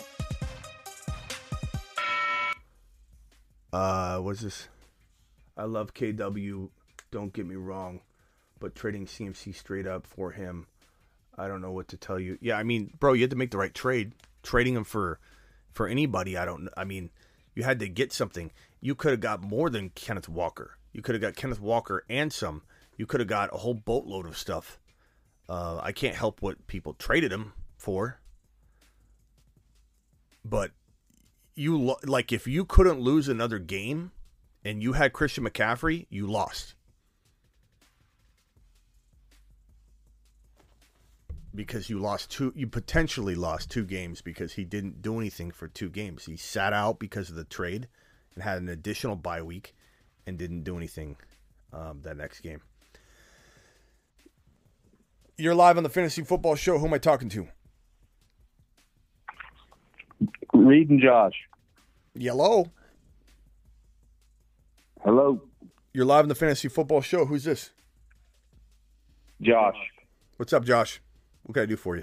Uh, what's this? I love KW. Don't get me wrong, but trading CMC straight up for him, I don't know what to tell you. Yeah, I mean, bro, you had to make the right trade. Trading him for for anybody, I don't. I mean, you had to get something. You could have got more than Kenneth Walker. You could have got Kenneth Walker and some. You could have got a whole boatload of stuff. Uh, I can't help what people traded him for, but you lo- like if you couldn't lose another game and you had Christian McCaffrey, you lost. Because you lost two, you potentially lost two games because he didn't do anything for two games. He sat out because of the trade and had an additional bye week and didn't do anything um, that next game. You're live on the Fantasy Football Show. Who am I talking to? Reed and Josh. Yellow. Hello, You're live on the Fantasy Football Show. Who's this? Josh. What's up, Josh? What can I do for you?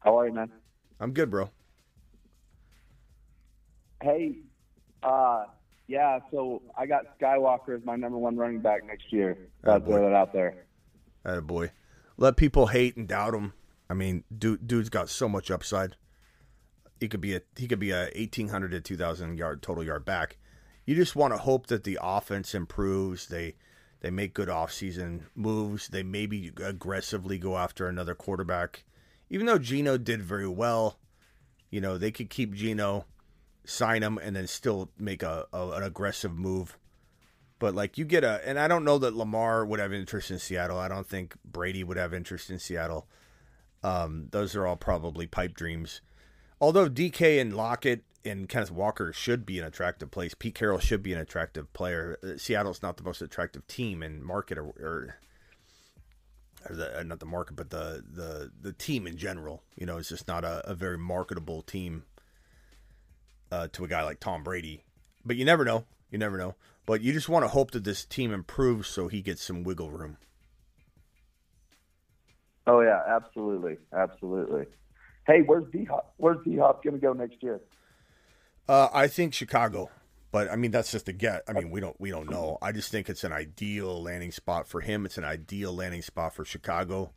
How are you, man? I'm good, bro. Hey, uh, yeah. So I got Skywalker as my number one running back next year. I'll throw that out there. Atta boy. Let people hate and doubt him. I mean, dude, dude's got so much upside. He could be a he could be a eighteen hundred to two thousand yard total yard back. You just want to hope that the offense improves. They they make good offseason moves. They maybe aggressively go after another quarterback. Even though Geno did very well, you know they could keep Geno, sign him, and then still make a, a an aggressive move. But like you get a, and I don't know that Lamar would have interest in Seattle. I don't think Brady would have interest in Seattle. Um, those are all probably pipe dreams. Although DK and Lockett and Kenneth Walker should be an attractive place, Pete Carroll should be an attractive player. Uh, Seattle's not the most attractive team and market, or, or, or the, uh, not the market, but the the the team in general. You know, it's just not a, a very marketable team uh, to a guy like Tom Brady. But you never know. You never know. But you just want to hope that this team improves so he gets some wiggle room. Oh yeah, absolutely, absolutely. Hey, where's D Hop? Where's D Hop going to go next year? Uh, I think Chicago, but I mean that's just a get. I mean we don't we don't know. I just think it's an ideal landing spot for him. It's an ideal landing spot for Chicago.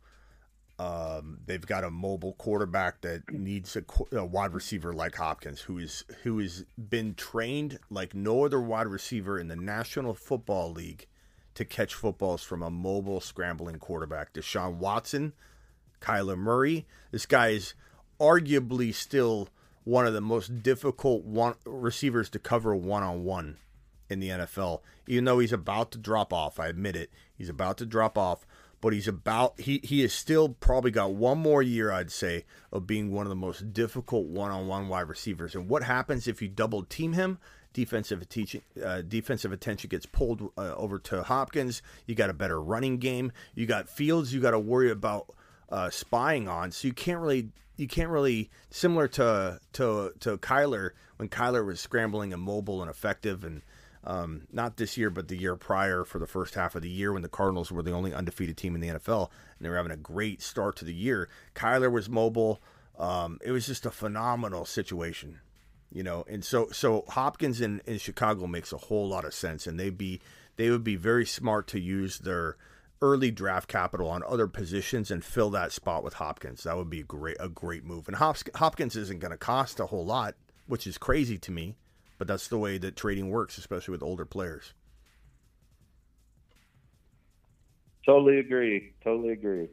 Um, they've got a mobile quarterback that needs a, a wide receiver like Hopkins, who is who has been trained like no other wide receiver in the National Football League to catch footballs from a mobile scrambling quarterback. Deshaun Watson, Kyler Murray. This guy is arguably still one of the most difficult one receivers to cover one on one in the NFL. Even though he's about to drop off, I admit it. He's about to drop off, but he's about he he is still probably got one more year, I'd say, of being one of the most difficult one on one wide receivers. And what happens if you double team him? Defensive attention, uh, defensive attention gets pulled uh, over to Hopkins. You got a better running game. You got Fields. You got to worry about uh, spying on. So you can't really you can't really similar to to to Kyler when Kyler was scrambling and mobile and effective and um, not this year but the year prior for the first half of the year when the Cardinals were the only undefeated team in the NFL and they were having a great start to the year. Kyler was mobile. Um, it was just a phenomenal situation, you know. And so so Hopkins in, in Chicago makes a whole lot of sense, and they'd be they would be very smart to use their early draft capital on other positions and fill that spot with Hopkins. That would be a great a great move. And Hopkins isn't going to cost a whole lot, which is crazy to me, but that's the way that trading works, especially with older players. Totally agree. Totally agree.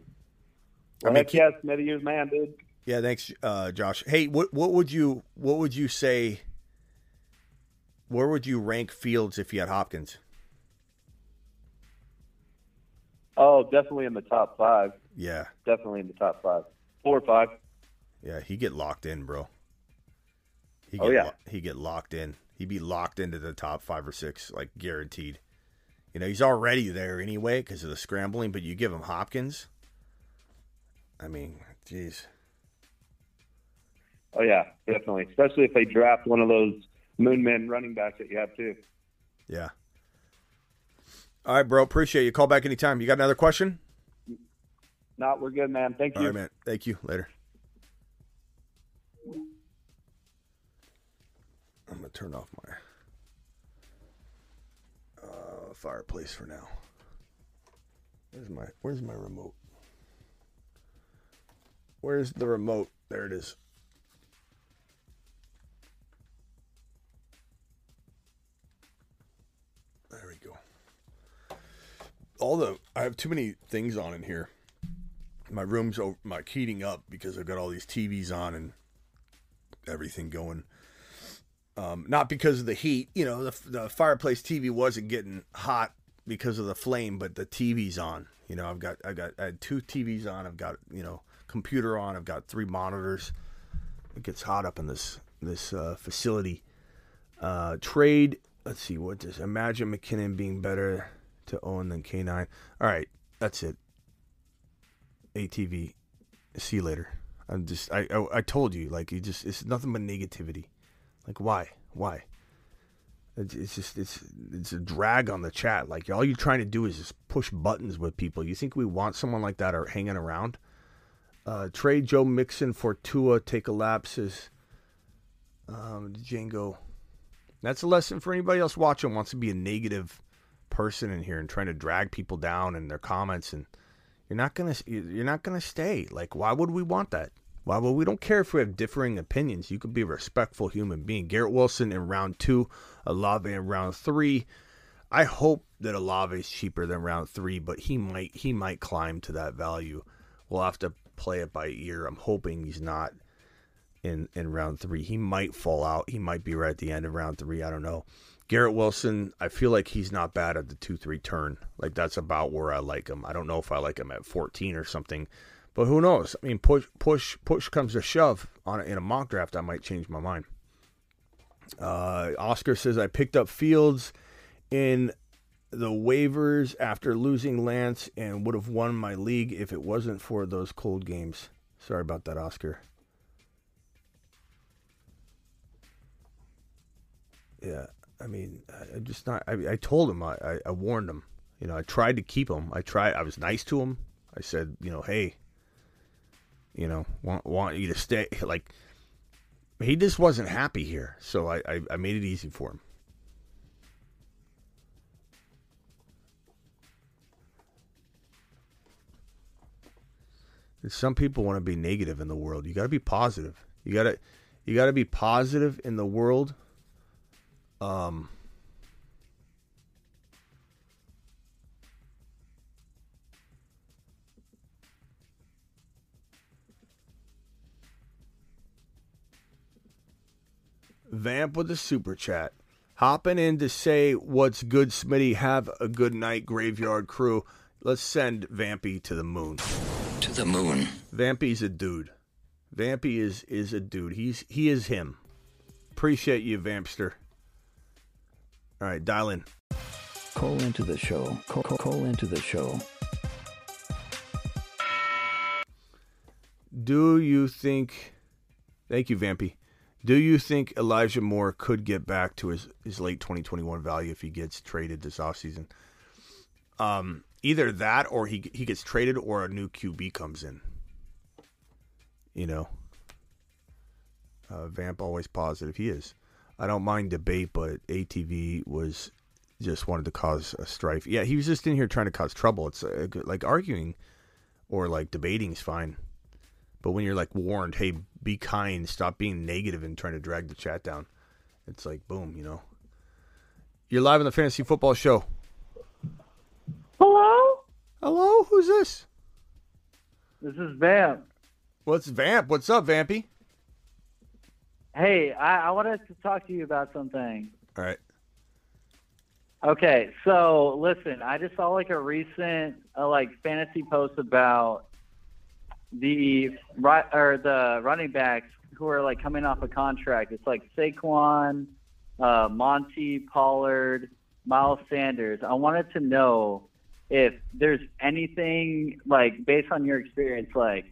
I Well, mean, heck yes, Smitty, you're man, dude. Yeah, thanks, uh, Josh. Hey, what what would you what would you say? Where would you rank Fields if you had Hopkins? Oh, definitely in the top five. Yeah, Definitely in the top five. Four or five. yeah, he get locked in, bro. He Oh, yeah. lo- he get locked in. He'd be locked into the top five or six, like guaranteed. You know, he's already there anyway because of the scrambling. But you give him Hopkins. I mean, jeez. Oh yeah, definitely. Especially if they draft one of those moon men running backs that you have too. Yeah. All right, bro. Appreciate you. Call back anytime. You got another question? Not, we're good, man. Thank you. right, man. Thank you. Later. I'm gonna turn off my uh, fireplace for now. Where's my Where's my remote? Where's the remote? There it is. All the I have too many things on in here. My room's over, my heating up because I've got all these TVs on and everything going. Um, not because of the heat, you know, the, the fireplace TV wasn't getting hot because of the flame, but the TV's on. You know, I've got I got I had two TVs on. I've got you know computer on. I've got three monitors. It gets hot up in this this uh, facility. Uh, trade. Let's see what does imagine McKinnon being better to own than K nine. All right, that's it. ATV. See you later. I'm just I, I I told you like you just it's nothing but negativity. Like why why? It's, it's just it's it's a drag on the chat. Like all you're trying to do is just push buttons with people. You think we want someone like that or hanging around? Uh, trade Joe Mixon for Tua. Take a lapses. um, Django. That's a lesson for anybody else watching wants to be a negative person in here and trying to drag people down in their comments and you're not gonna you're not gonna stay. Like why would we want that? Why would we don't care if we have differing opinions. You could be a respectful human being. Garrett Wilson in round two, Olave in round three. I hope that Olave is cheaper than round three, but he might he might climb to that value. We'll have to play it by ear. I'm hoping he's not in in round three. He might fall out. He might be right at the end of round three. I don't know. Garrett Wilson, I feel like he's not bad at the two three turn. Like that's about where I like him. I don't know if I like him at 14 or something, but who knows? I mean, push push push comes to shove on in a mock draft. I might change my mind. Uh, Oscar says I picked up Fields in the waivers after losing Lance and would have won my league if it wasn't for those cold games. Sorry about that, Oscar. Yeah, I mean, I just not. I, I told him. I, I, I warned him. You know, I tried to keep him. I tried. I was nice to him. I said, you know, hey, you know, want want you to stay. Like, he just wasn't happy here, so I, I, I made it easy for him. Some people want to be negative in the world. You got to be positive. You got to you got to be positive in the world. Um Vamp with the super chat. Hopping in to say what's good, Smitty. Have a good night, graveyard crew. Let's send Vampy to the moon. To the moon. Vampy's a dude. Vampy is is a dude. He's he is him. Appreciate you, Vampster. All right, dial in. Call into the show. Call, call, call into the show. Do you think? Thank you, Vampy. Do you think Elijah Moore could get back to his, his late 2021 value if he gets traded this offseason? Um, either that or he he gets traded or a new QB comes in. You know, uh, Vamp always positive. He is. I don't mind debate, but ATV was just wanted to cause a strife. Yeah, he was just in here trying to cause trouble. It's uh, like arguing or like debating is fine, but when you're like warned, hey, be kind, stop being negative and trying to drag the chat down, it's like boom, you know. You're live on the fantasy football show. Hello? Hello, who's this? This is Vamp. What's Vamp? What's up, Vampy? Hey, I, I wanted to talk to you about something. All right. Okay, so listen, I just saw like a recent uh, like fantasy post about the right or the running backs who are like coming off a contract. It's like Saquon, uh, Monty Pollard, Miles Sanders. I wanted to know if there's anything like based on your experience, like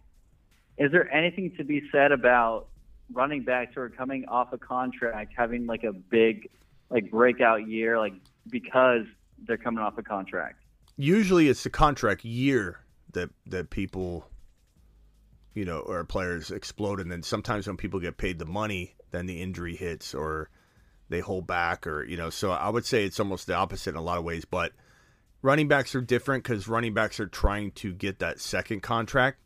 is there anything to be said about running backs who are coming off a contract having like a big like breakout year, like because they're coming off a contract? Usually, it's the contract year that that people, you know, or players explode, and then sometimes when people get paid the money, then the injury hits or they hold back, or you know. So I would say it's almost the opposite in a lot of ways, but. Running backs are different because running backs are trying to get that second contract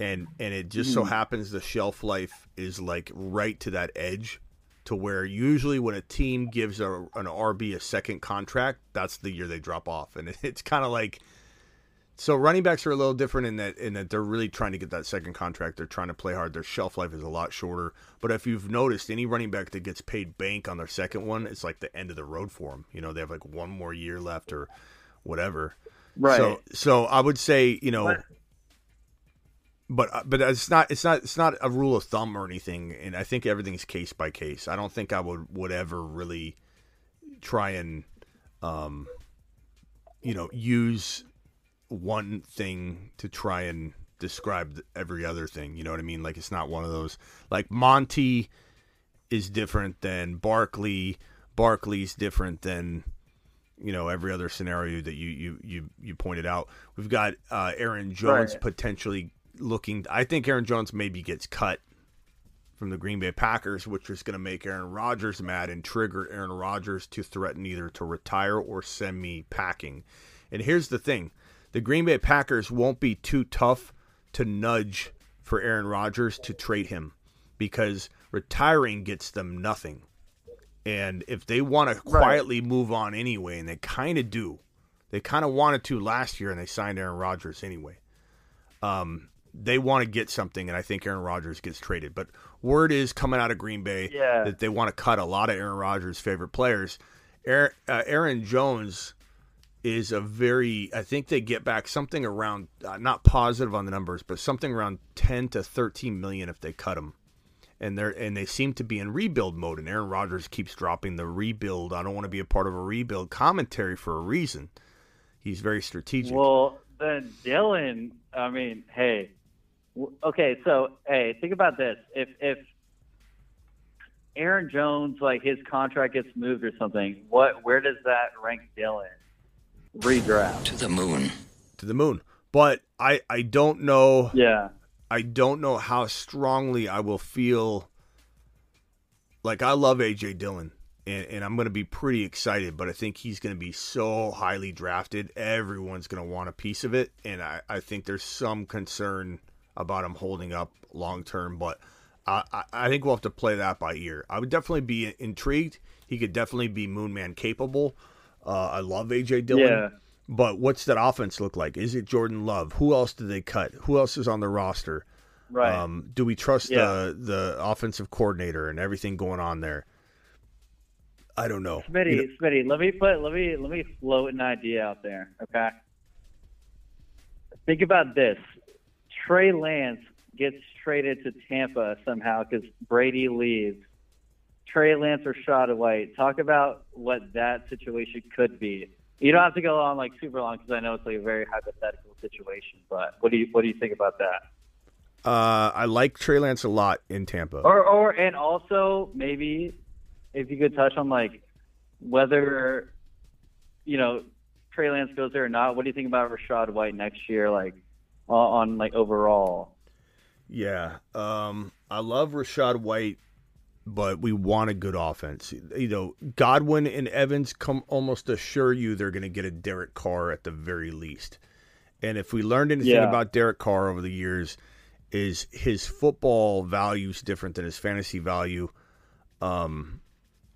and and it just so Mhm. happens the shelf life is like right to that edge to where usually when a team gives a, an RB a second contract, that's the year they drop off, and it's kind of like so running backs are a little different in that in that they're really trying to get that second contract. They're trying to play hard. Their shelf life is a lot shorter. But if you've noticed, any running back that gets paid bank on their second one, it's like the end of the road for them. You know, they have like one more year left or whatever. Right. So so I would say you know. But uh, but it's not it's not it's not a rule of thumb or anything, and I think everything's case by case. I don't think I would would ever really try and um you know use one thing to try and describe every other thing. You know what I mean? Like it's not one of those like Monty is different than Barkley. Barkley's different than you know every other scenario that you you you, you pointed out. We've got uh, Aaron Jones Right. potentially looking. I think Aaron Jones maybe gets cut from the Green Bay Packers, which is going to make Aaron Rodgers mad and trigger Aaron Rodgers to threaten either to retire or send me packing. And here's the thing the Green Bay Packers won't be too tough to nudge for Aaron Rodgers to trade him because retiring gets them nothing. And if they want to Right. quietly move on anyway, and they kind of do, they kind of wanted to last year and they signed Aaron Rodgers anyway. Um, they want to get something, and I think Aaron Rodgers gets traded. But word is coming out of Green Bay Yeah. that they want to cut a lot of Aaron Rodgers' favorite players. Aaron, uh, Aaron Jones is a very, I think they get back something around, uh, not positive on the numbers, but something around 10 to 13 million if they cut him. And they're and they seem to be in rebuild mode. And Aaron Rodgers keeps dropping the rebuild. I don't want to be a part of a rebuild commentary for a reason. He's very strategic. Well, then Dillon, I mean, hey, okay, so hey, think about this: if if Aaron Jones, like his contract gets moved or something, what where does that rank Dillon? Redraft to the moon. to the moon. But I I don't know. Yeah. I don't know how strongly I will feel. Like I love AJ Dillon, and, and I'm going to be pretty excited. But I think he's going to be so highly drafted, everyone's going to want a piece of it, and I, I think there's some concern about him holding up long term. But I, I, I think we'll have to play that by ear. I would definitely be intrigued. He could definitely be Moonman capable. Uh, I love AJ Dillon. Yeah. But what's that offense look like? Is it Jordan Love? Who else did they cut? Who else is on the roster? Right. Um, do we trust Yeah. the the offensive coordinator and everything going on there? I don't know. Smitty, You know- Smitty, let me put let me let me float an idea out there, okay? Think about this: Trey Lance gets traded to Tampa somehow because Brady leaves. Trey Lance or Shot White. Talk about what that situation could be. You don't have to go on like super long because I know it's like a very hypothetical situation. But what do you what do you think about that? uh, I like Trey Lance a lot in Tampa. Or, or and also maybe if you could touch on like whether you know Trey Lance goes there or not. What do you think about Rachaad White next year? Like on, on like overall. Yeah. Um, I love Rachaad White, but we want a good offense. You know, Godwin and Evans come almost assure you they're going to get a Derek Carr at the very least. And if we learned anything Yeah. about Derek Carr over the years, is his football value is different than his fantasy value. Um,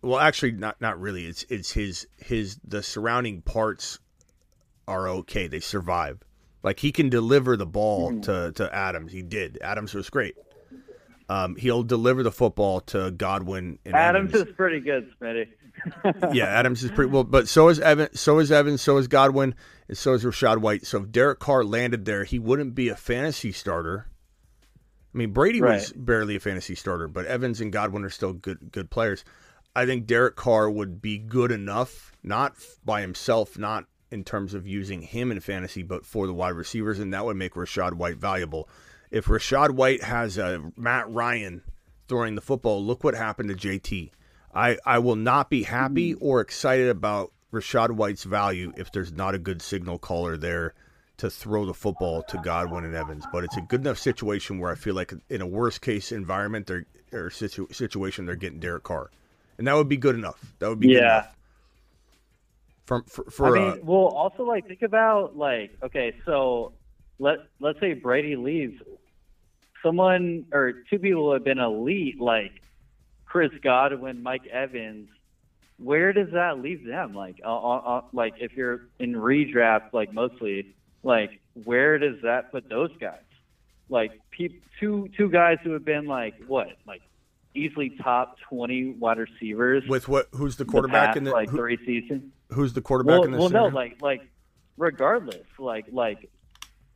well, actually, not not really. It's it's his his the surrounding parts are okay. They survive. Like he can deliver the ball to to Adams. He did. Adams was great. Um, he'll deliver the football to Godwin and Adams Evans. is pretty good, Smitty. yeah, Adams is pretty well, but so is Evan, so is Evans, so is Godwin, and so is Rachaad White. So if Derek Carr landed there, he wouldn't be a fantasy starter. I mean, Brady was barely a fantasy starter, but Evans and Godwin are still good good players. I think Derek Carr would be good enough, not by himself, not in terms of using him in fantasy, but for the wide receivers, and that would make Rachaad White valuable. If Rachaad White has a Matt Ryan throwing the football, look what happened to JT. I, I will not be happy mm-hmm. or excited about Rachaad White's value if there's not a good signal caller there to throw the football to Godwin and Evans. But it's a good enough situation where I feel like in a worst case environment they're, or situ, situation they're getting Derek Carr, and that would be good enough. That would be good Yeah. From for, for I mean, uh, well, also like think about like okay, so let let's say Brady leaves. someone or two people have been elite, like Chris Godwin, Mike Evans. Where does that leave them? Like, uh, uh, uh, like if you're in redraft, like mostly, like where does that put those guys? Like, peop two two guys who have been like what, like easily top twenty wide receivers With what? Who's the quarterback past, in the? like who- three seasons. Who's the quarterback Well, in this? well, no, like like regardless, like like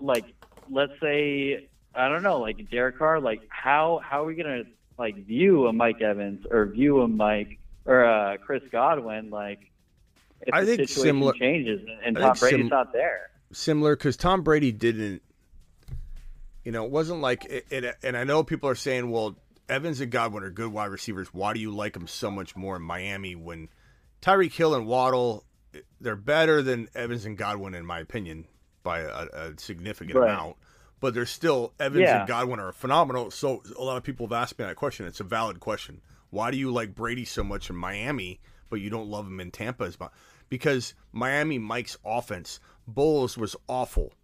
like let's say I don't know, like Derek Carr, like how how are we gonna like view a Mike Evans or view a Mike or uh, Chris Godwin like if I the think situation similar- changes and, and Tom Brady's sim- not there. similar because Tom Brady didn't. You know, it wasn't like it, it, and I know people are saying, "Well, Evans and Godwin are good wide receivers. Why do you like them so much more in Miami when Tyreek Hill and Waddle they're better than Evans and Godwin in my opinion by a, a significant Right. amount." But they're still Evans Yeah. and Godwin are phenomenal. So a lot of people have asked me that question. It's a valid question. Why do you like Brady so much in Miami, but you don't love him in Tampa as much? Because Miami Mike's offense, Bowles was awful,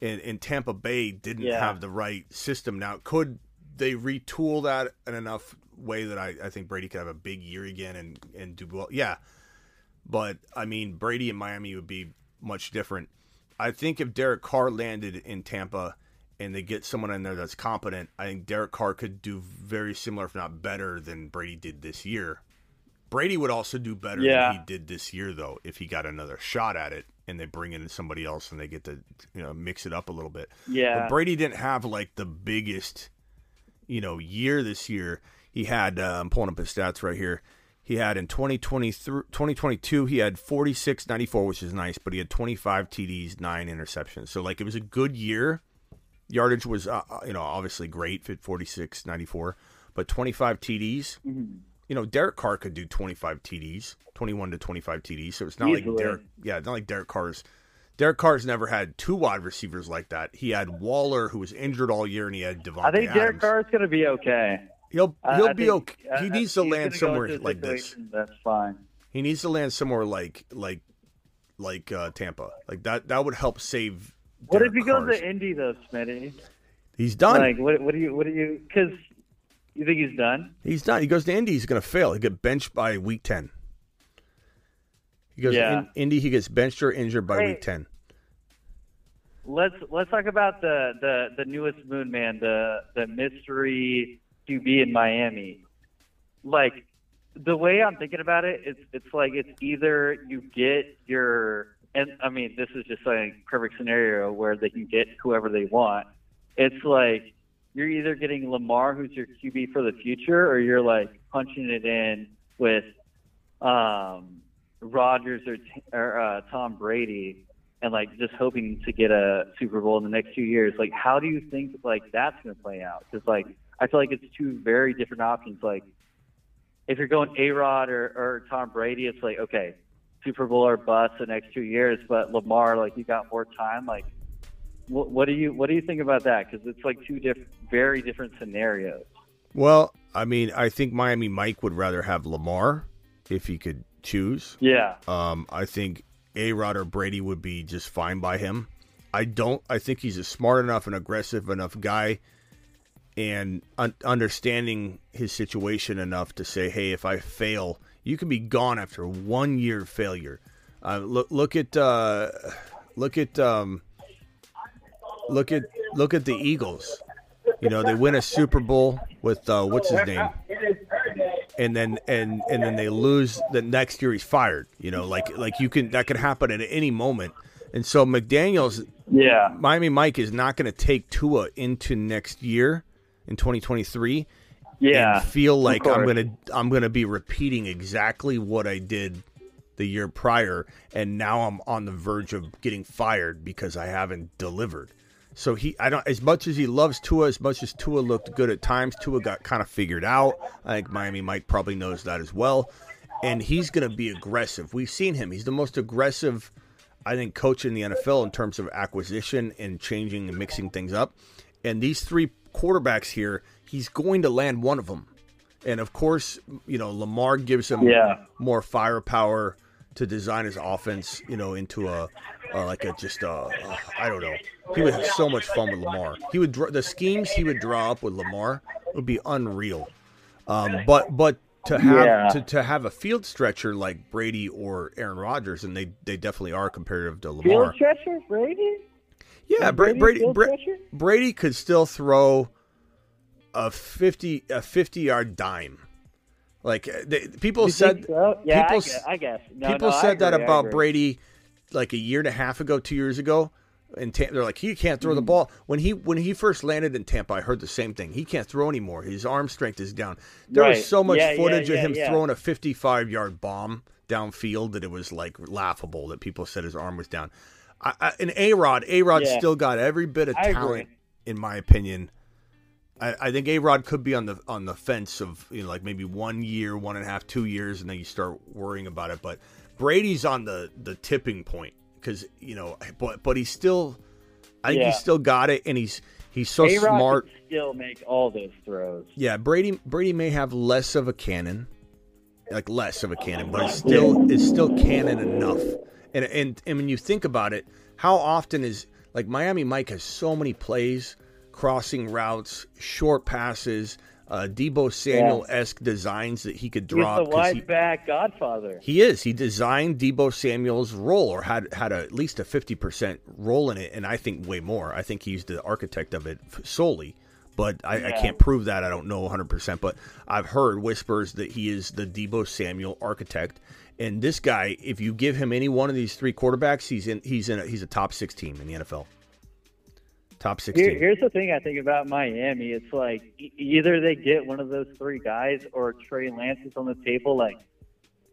and, and Tampa Bay didn't Yeah. have the right system. Now, could they retool that in enough way that I, I think Brady could have a big year again and, and do well? Yeah, but I mean Brady in Miami would be much different. I think if Derek Carr landed in Tampa and they get someone in there that's competent, I think Derek Carr could do very similar, if not better, than Brady did this year. Brady would also do better Yeah. than he did this year, though, if he got another shot at it and they bring in somebody else and they get to you know mix it up a little bit. Yeah. But Brady didn't have like the biggest, you know, year this year. He had uh, I'm pulling up his stats right here. He had in 2022 he had 46 94 which is nice, but he had 25 TDs, 9 interceptions. So like it was a good year. Yardage was uh, uh, you know obviously great fit 46 94, but 25 TDs. You know, Derek Carr could do 25 TDs, 21 to 25 TDs. So it's not like Derek yeah, it's not like Derek Carr's Derek Carr's never had two wide receivers like that. He had Waller, who was injured all year, and he had Davante I think Derek Adams. Carr is going to be okay. He'll he'll I be think- okay. He needs to land somewhere like this. That's fine. He needs to land somewhere like like like uh, Tampa. Like that that would help save. What Derek if he goes to Indy though, Smitty? He's done. Like, what? What do you? What do you? Because you think he's done? He's done. He goes to Indy. He's going to fail. He get benched by week ten. He goes Yeah. to in, Indy. He gets benched or injured by Hey. week ten. Let's let's talk about the the the newest Moon Man, the the mystery QB in Miami. Like the way I'm thinking about it, it's it's like it's either you get your and I mean this is just like a perfect scenario where they can get whoever they want. It's like you're either getting Lamar, who's your QB for the future, or you're like punching it in with um, Rodgers or, or uh, Tom Brady, and like just hoping to get a Super Bowl in the next few years. Like, how do you think like that's going to play out? Because like I feel like it's two very different options. Like, if you're going A Rod or, or Tom Brady, it's like okay, Super Bowl or bust the next two years. But Lamar, like you got more time. Like, what, what do you what do you think about that? Because it's like two different, very different scenarios. Well, I mean, I think Miami Mike would rather have Lamar if he could choose. Yeah. Um, I think A Rod or Brady would be just fine by him. I don't. I think he's a smart enough and aggressive enough guy, and un- understanding his situation enough to say, "Hey, if I fail, you can be gone after one year of failure." Uh, look, look at, uh, look at, um, look at, look at the Eagles. You know, they win a Super Bowl with uh, what's his name, and then and and then they lose the next year. He's fired. You know, like like you can that could happen at any moment. And so McDaniel's, Yeah. Miami Mike is not going to take Tua into next year in 2023. Yeah, and feel like I'm gonna I'm gonna be repeating exactly what I did the year prior, and now I'm on the verge of getting fired because I haven't delivered. So he, I don't. As much as he loves Tua, as much as Tua looked good at times, Tua got kind of figured out. I think Miami Mike probably knows that as well, and he's to be aggressive. We've seen him; he's the most aggressive, I think, coach in the NFL in terms of acquisition and changing and mixing things up. And these three quarterbacks here, he's going to land one of them. And of course, you know, Lamar gives him Yeah. more firepower to design his offense, you know, into a uh, like a just uh, uh, I don't know. He would have so much fun with Lamar. He would dr- the schemes he would draw up with Lamar would be unreal. Um, but but to have Yeah. to, to have a field stretcher like Brady or Aaron Rodgers, and they they definitely are comparative to Lamar. Field stretcher, Brady. Yeah, Brady Brady Bra- Brady could still throw a fifty a fifty yard dime. Like uh, they, people You said, so? Yeah, people I guess. I guess. No, people no, said that agree, I about. Brady like a year and a half ago, two years ago. And Ta- they're like, he can't Mm-hmm. throw the ball. When he when he first landed in Tampa, I heard the same thing. He can't throw anymore. His arm strength is down. There Right. was so much Yeah, yeah, footage of him yeah. throwing a 55 yard bomb downfield that it was like laughable that people said his arm was down. I, I, and A Rod, A Rod Yeah. still got every bit of I agree. talent, in my opinion. I, I think A Rod could be on the on the fence of you know like maybe one year, one and a half, two years, and then you start worrying about it. But Brady's on the the tipping point because you know, but but he's still, I think Yeah. he's still got it, and he's he's so A-Rod smart. still make all those throws. Yeah, Brady Brady may have less of a cannon, like less of a cannon, but it's still it's still cannon enough. And and and when you think about it, how often is like Miami Mike has so many plays, crossing routes, short passes, uh, Deebo Samuel esque designs that he could He's drop. the 'cause wide he- back godfather. he is. He designed Deebo Samuel's role, or had had a, at least a fifty percent role in it, and I think way more. I think he's the architect of it solely, but I, I can't prove that. I don't know one hundred percent, but I've heard whispers that he is the Deebo Samuel architect. And this guy, if you give him any one of these three quarterbacks, he's in. He's in. A, he's a top six team in the NFL. Top six Here, here's the thing I think about Miami. It's like either they get one of those three guys or Trey Lance is on the table. Like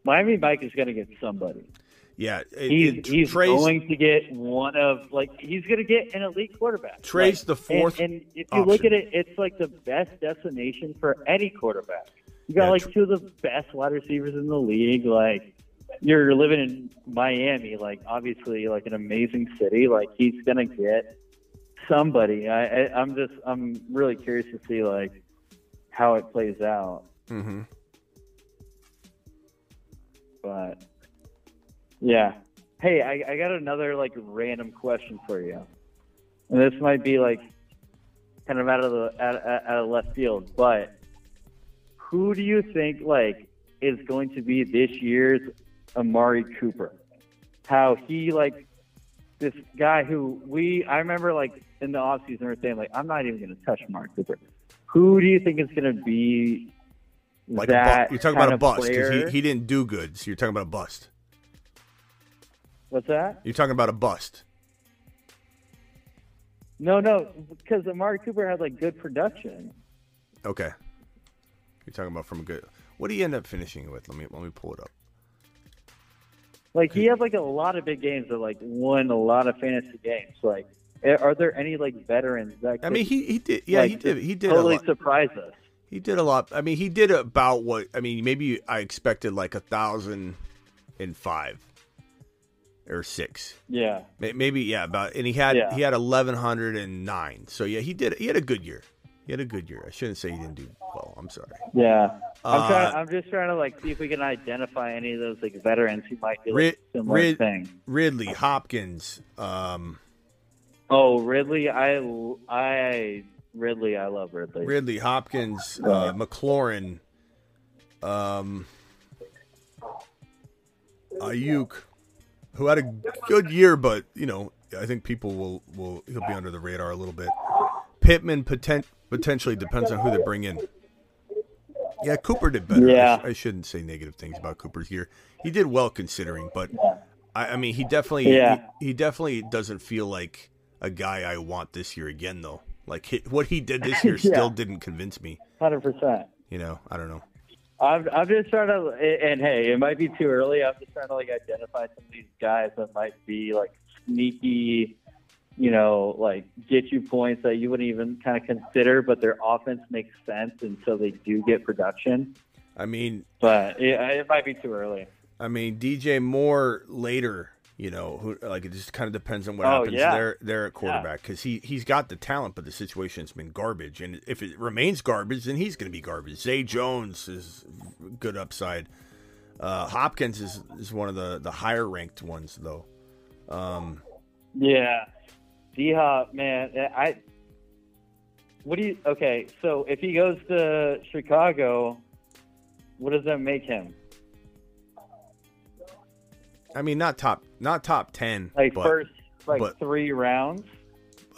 Miami Mike is going to get somebody. Yeah, it- He's it- he's Trey's- going to get one of like he's going to get an elite quarterback. Trey's Like, the fourth And, and if you look at it, it's like the best destination for any quarterback. You got Yeah, like two of the best wide receivers in the league. Like you're living in Miami, like obviously like an amazing city. Like he's going to get somebody. I, I I'm just I'm really curious to see like how it plays out. Mm-hmm. But yeah. Hey, I, I got another like random question for you, and this might be like kind of out of the out out of left field, but who do you think like is going to be this year's Amari Cooper? How he like this guy who we I remember like in the offseason we were saying like I'm not even going to touch Amari Cooper. Who do you think is going to be Like a that bu- you're talking about a bust because he, he didn't do good. So you're talking about a bust. What's that? You're talking about a bust. No, no, because Amari Cooper had like good production. Okay. You're talking about from a good. What do you end up finishing with? Let me let me pull it up. Like he had like a lot of big games that like won a lot of fantasy games. Like, are there any like veterans that? I mean, he he did. Yeah, like, he did. He did totally a lot. surprise us. He did a lot. I mean, he did about what. I mean, maybe I expected like a thousand and five or six. Yeah. Maybe yeah, about and he had Yeah. he had eleven hundred and nine. So yeah, he did. He had a good year. He had a good year. I shouldn't say he didn't do well. I'm sorry. Yeah. I'm Uh, trying. I'm just trying to like see if we can identify any of those like veterans who might do like, Rid- similar Rid- thing. Ridley Hopkins. Um, Oh, Ridley. I I Ridley. I love Ridley. Ridley Hopkins, uh, McLaurin, um, Aiyuk, who had a good year, but you know, I think people will will he'll be under the radar a little bit. Pittman potent, potentially depends on who they bring in. Yeah, Cooper did better. Yeah. sh- I, shouldn't say negative things about Cooper's year. He did well considering, but I, I mean, he definitely Yeah. he, he definitely doesn't feel like a guy I want this year again, though. Like he, what he did this year Yeah. still didn't convince me. Hundred percent. You know, I don't know. I'm, I'm just trying to, and hey, it might be too early. I'm just trying to like identify some of these guys that might be like sneaky, you know, like get you points that you wouldn't even kind of consider, but their offense makes sense, until they do get production. I mean, But it, it might be too early. I mean, DJ Moore later. You know, who like it just kind of depends on what Oh, happens yeah. there there at quarterback because he he's got the talent, but the situation's been garbage. And if it remains garbage, then he's going to be garbage. Zay Jones is good upside. Uh, Hopkins is is one of the the higher ranked ones though. Um, Yeah, D Hop, man. I. What do you? Okay, so if he goes to Chicago, what does that make him? I mean, not top, not top ten, Like but first, like but three rounds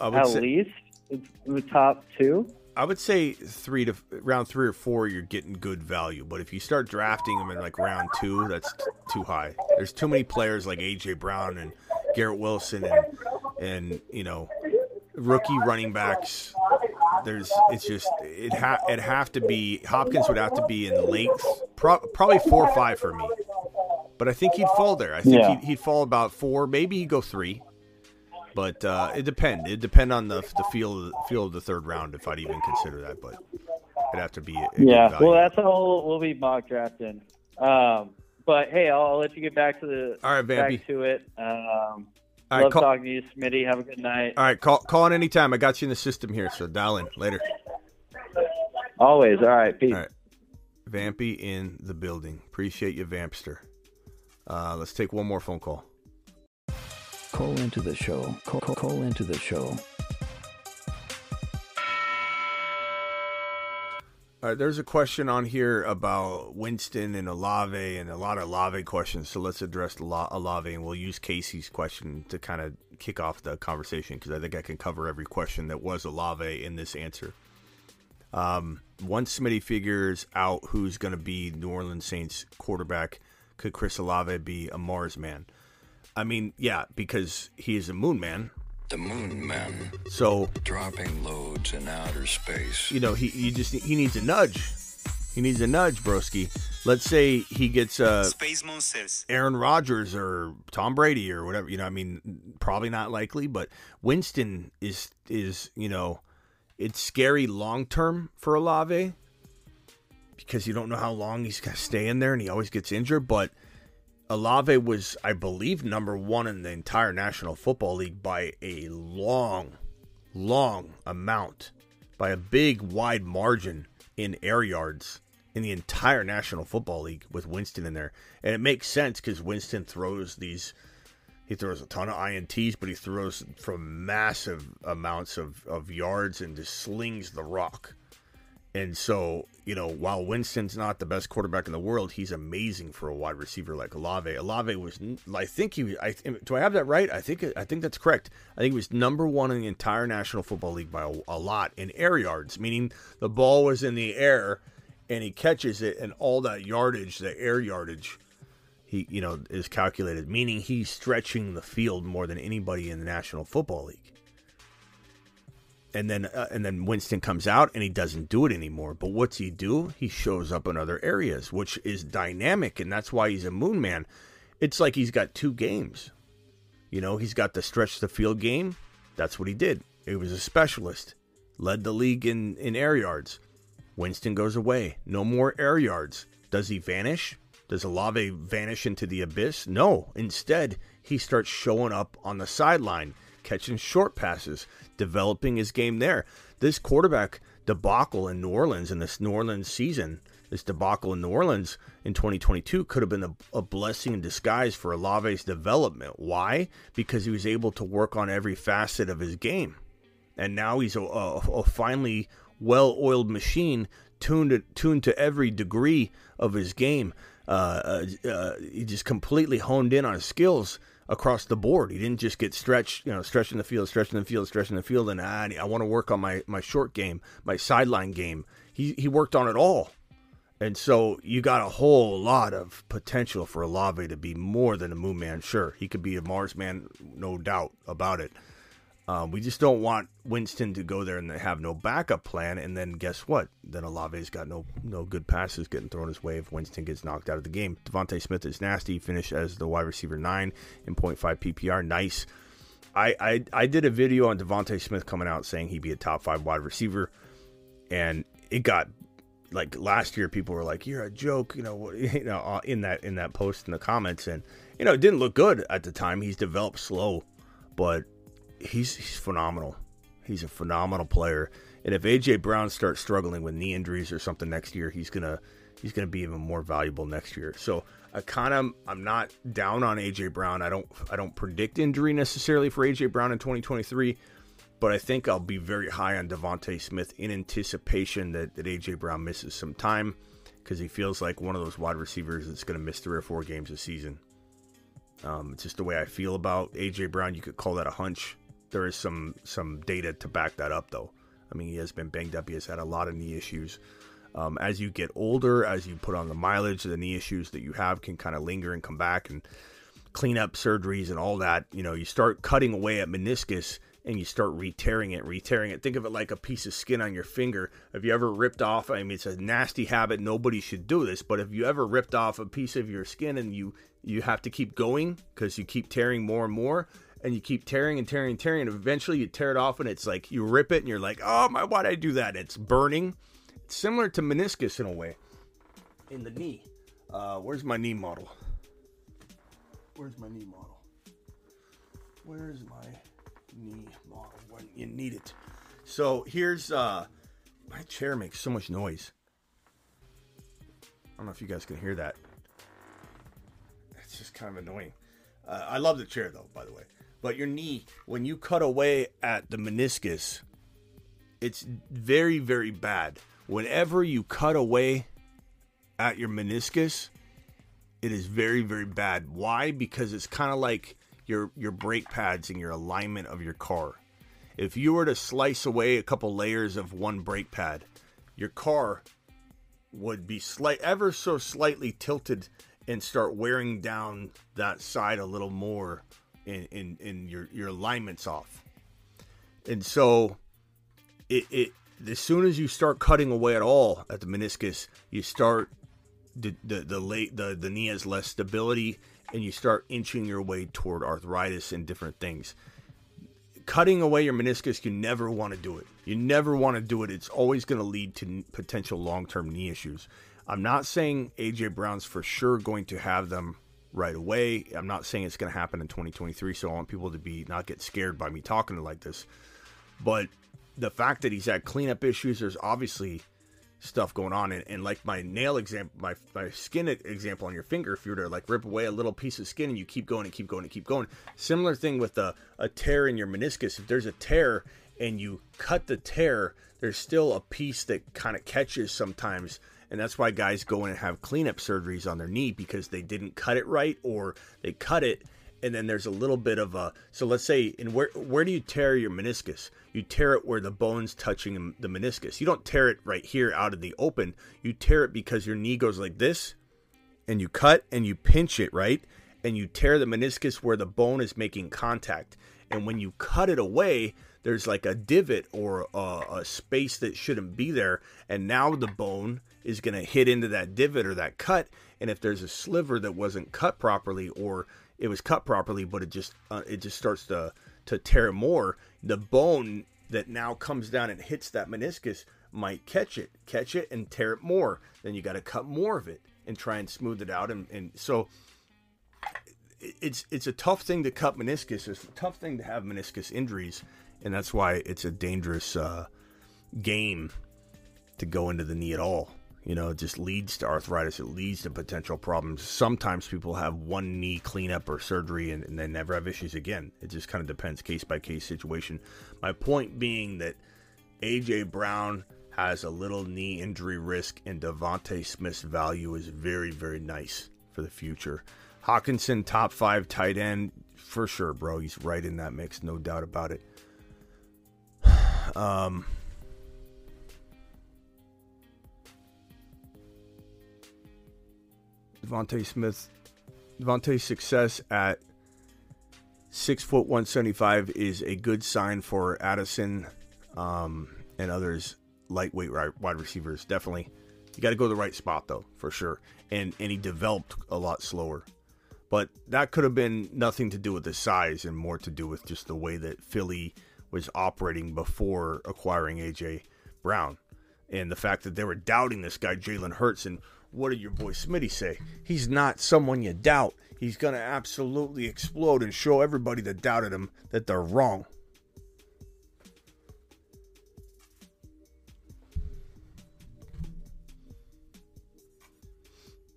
I would at say, least. It's the top two. I would say three to round three or four, you're getting good value. But if you start drafting them in like round two, that's t- too high. There's too many players like AJ Brown and Garrett Wilson and and you know rookie running backs. There's it's just it ha it have to be Hopkins would have to be in the late, pro- probably four or five for me. But I think he'd fall there. I think Yeah. he'd, he'd fall about four, maybe he'd go three. But uh, it depend. It depend on the the the, feel of the third round if I'd even consider that. But it'd have to be. Yeah, well, that's all we'll be mock drafting. Um, but hey, I'll, I'll let you get back to the All right, Vampy. back to it. Um, All right, love call- talking to you, Smitty. Have a good night. All right, call call in anytime. I got you in the system here, so dial in later. Always. All right, peace. All right, Vampy in the building. Appreciate you, Vampster. Uh, let's take one more phone call. Call into the show. Call, call, call into the show. All right, there's a question on here about Winston and Olave and a lot of Olave questions. So let's address Olave and we'll use Casey's question to kind of kick off the conversation because I think I can cover every question that was Olave in this answer. Um, once Smitty figures out who's going to be New Orleans Saints quarterback, could Chris Olave be a Mars man? I mean, yeah, because he is a Moon man. The Moon Men. So Dropping loads in outer space. you know, he, he just he needs a nudge. He needs a nudge, broski. Let's say he gets uh, Space Monsters. Aaron Rodgers or Tom Brady or whatever. You know, I mean, probably not likely, but Winston is is you know, it's scary long term for Olave because you don't know how long he's gonna stay in there, and he always gets injured. But Olave was, I believe, number one in the entire National Football League by a long, long amount, by a big, wide margin in air yards in the entire National Football League with Winston in there. And it makes sense because Winston throws these, he throws a ton of INTs, but he throws from massive amounts of, of yards and just slings the rock. And so, you know, while Winston's not the best quarterback in the world, he's amazing for a wide receiver like Olave. Olave was, I think he, I do I have that right? I think I think that's correct. I think he was number one in the entire National Football League by a, a lot in air yards, meaning the ball was in the air and he catches it, and all that yardage, the air yardage, he you know is calculated, meaning he's stretching the field more than anybody in the National Football League and then uh, and then Winston comes out and he doesn't do it anymore. But what's he do? He shows up in other areas, which is dynamic, and that's why he's a moon man. It's like he's got two games. You know, he's got the stretch the field game. That's what he did. He was a specialist. Led the league in, in air yards. Winston goes away. No more air yards. Does he vanish? Does Olave vanish into the abyss? No. Instead, he starts showing up on the sideline, catching short passes, developing his game there. This quarterback debacle in New Orleans in this New Orleans season, this debacle in New Orleans in 2022 could have been a, a blessing in disguise for Olave's development. Why? Because he was able to work on every facet of his game. And now he's a, a, a finely well oiled machine tuned to, tuned to every degree of his game. Uh, uh, uh, he just completely honed in on his skills across the board. He didn't just get stretched, you know, stretching the field, stretching the field, stretching the field, and ah, I want to work on my, my short game, my sideline game. He he worked on it all, and so you got a whole lot of potential for Olave to be more than a Moon Man. Sure, he could be a Mars Man, no doubt about it. Um, we just don't want Winston to go there and have no backup plan, and then guess what? Then Olave's got no no good passes getting thrown his way if Winston gets knocked out of the game. DeVonta Smith is nasty. Finished as the wide receiver nine in 0.5 PPR. Nice. I, I I did a video on DeVonta Smith coming out saying he'd be a top five wide receiver, and it got like last year. People were like, "You're a joke," you know, you know, uh, in that in that post in the comments, and you know, it didn't look good at the time. He's developed slow, but he's he's phenomenal. He's a phenomenal player. And if AJ Brown starts struggling with knee injuries or something next year, he's gonna he's to be even more valuable next year. So I kind of I'm not down on AJ Brown. I don't I don't predict injury necessarily for AJ Brown in 2023, but I think I'll be very high on DeVonta Smith in anticipation that, that AJ Brown misses some time because he feels like one of those wide receivers that's going to miss three or four games a season. Um, it's just the way I feel about AJ Brown. You could call that a hunch. There is some some data to back that up, though. I mean, he has been banged up. He has had a lot of knee issues. Um, as you get older, as you put on the mileage, the knee issues that you have can kind of linger and come back and clean up surgeries and all that. You know, you start cutting away at meniscus and you start re-tearing it, re-tearing it. Think of it like a piece of skin on your finger. Have you ever ripped off? I mean, it's a nasty habit. Nobody should do this. But have you ever ripped off a piece of your skin and you you have to keep going because you keep tearing more and more? And you keep tearing and tearing and tearing, and eventually you tear it off, and it's like you rip it, and you're like, "Oh my, why'd I do that?" It's burning, it's similar to meniscus in a way. In the knee. Uh, where's my knee model? Where's my knee model? Where's my knee model when you need it? So here's uh my chair makes so much noise. I don't know if you guys can hear that. It's just kind of annoying. Uh, I love the chair though, by the way. But your knee, when you cut away at the meniscus, it's very, very bad whenever you cut away at your meniscus, it is very, very bad. Why? Because it's kind of like your your brake pads and your alignment of your car. If you were to slice away a couple layers of one brake pad, your car would be slight ever so slightly tilted and start wearing down that side a little more and in, in your, your alignments off. And so it, it as soon as you start cutting away at all at the meniscus, you start the the the late the, the knee has less stability and you start inching your way toward arthritis and different things. Cutting away your meniscus, you never want to do it. You never want to do it. It's always going to lead to potential long term knee issues. I'm not saying AJ Brown's for sure going to have them right away. I'm not saying it's going to happen in 2023, so I want people to be not get scared by me talking like this. But the fact that he's had cleanup issues, there's obviously stuff going on. And, and like my nail example, my, my skin example on your finger, if you were to like rip away a little piece of skin and you keep going and keep going and keep going. Similar thing with a, a tear in your meniscus. If there's a tear and you cut the tear, there's still a piece that kind of catches sometimes. And that's why guys go in and have cleanup surgeries on their knee because they didn't cut it right or they cut it and then there's a little bit of a so let's say in where where do you tear your meniscus? You tear it where the bone's touching the meniscus. You don't tear it right here out of the open. You tear it because your knee goes like this and you cut and you pinch it right? And you tear the meniscus where the bone is making contact. And when you cut it away there's like a divot or a, a space that shouldn't be there and now the bone is going to hit into that divot or that cut and if there's a sliver that wasn't cut properly or it was cut properly, but it just uh, it just starts to to tear more. The bone that now comes down and hits that meniscus might catch it, catch it, and tear it more. Then you got to cut more of it and try and smooth it out. And, and so it's it's a tough thing to cut meniscus. It's a tough thing to have meniscus injuries, and that's why it's a dangerous uh, game to go into the knee at all. You know, it just leads to arthritis. It leads to potential problems. Sometimes people have one knee cleanup or surgery and, and they never have issues again. It just kind of depends case by case situation. My point being that AJ Brown has a little knee injury risk, and DeVonta Smith's value is very, very nice for the future. Hockenson, top five tight end for sure, bro. He's right in that mix, no doubt about it. Um, DeVonta Smith, DeVonta's success at six foot one seventy five is a good sign for Addison um, and others lightweight wide receivers. Definitely, you got to go to the right spot though, for sure. And and he developed a lot slower, but that could have been nothing to do with the size and more to do with just the way that Philly was operating before acquiring AJ Brown, and the fact that they were doubting this guy Jalen Hurts and what did your boy Smitty say? He's not someone you doubt. He's going to absolutely explode and show everybody that doubted him that they're wrong.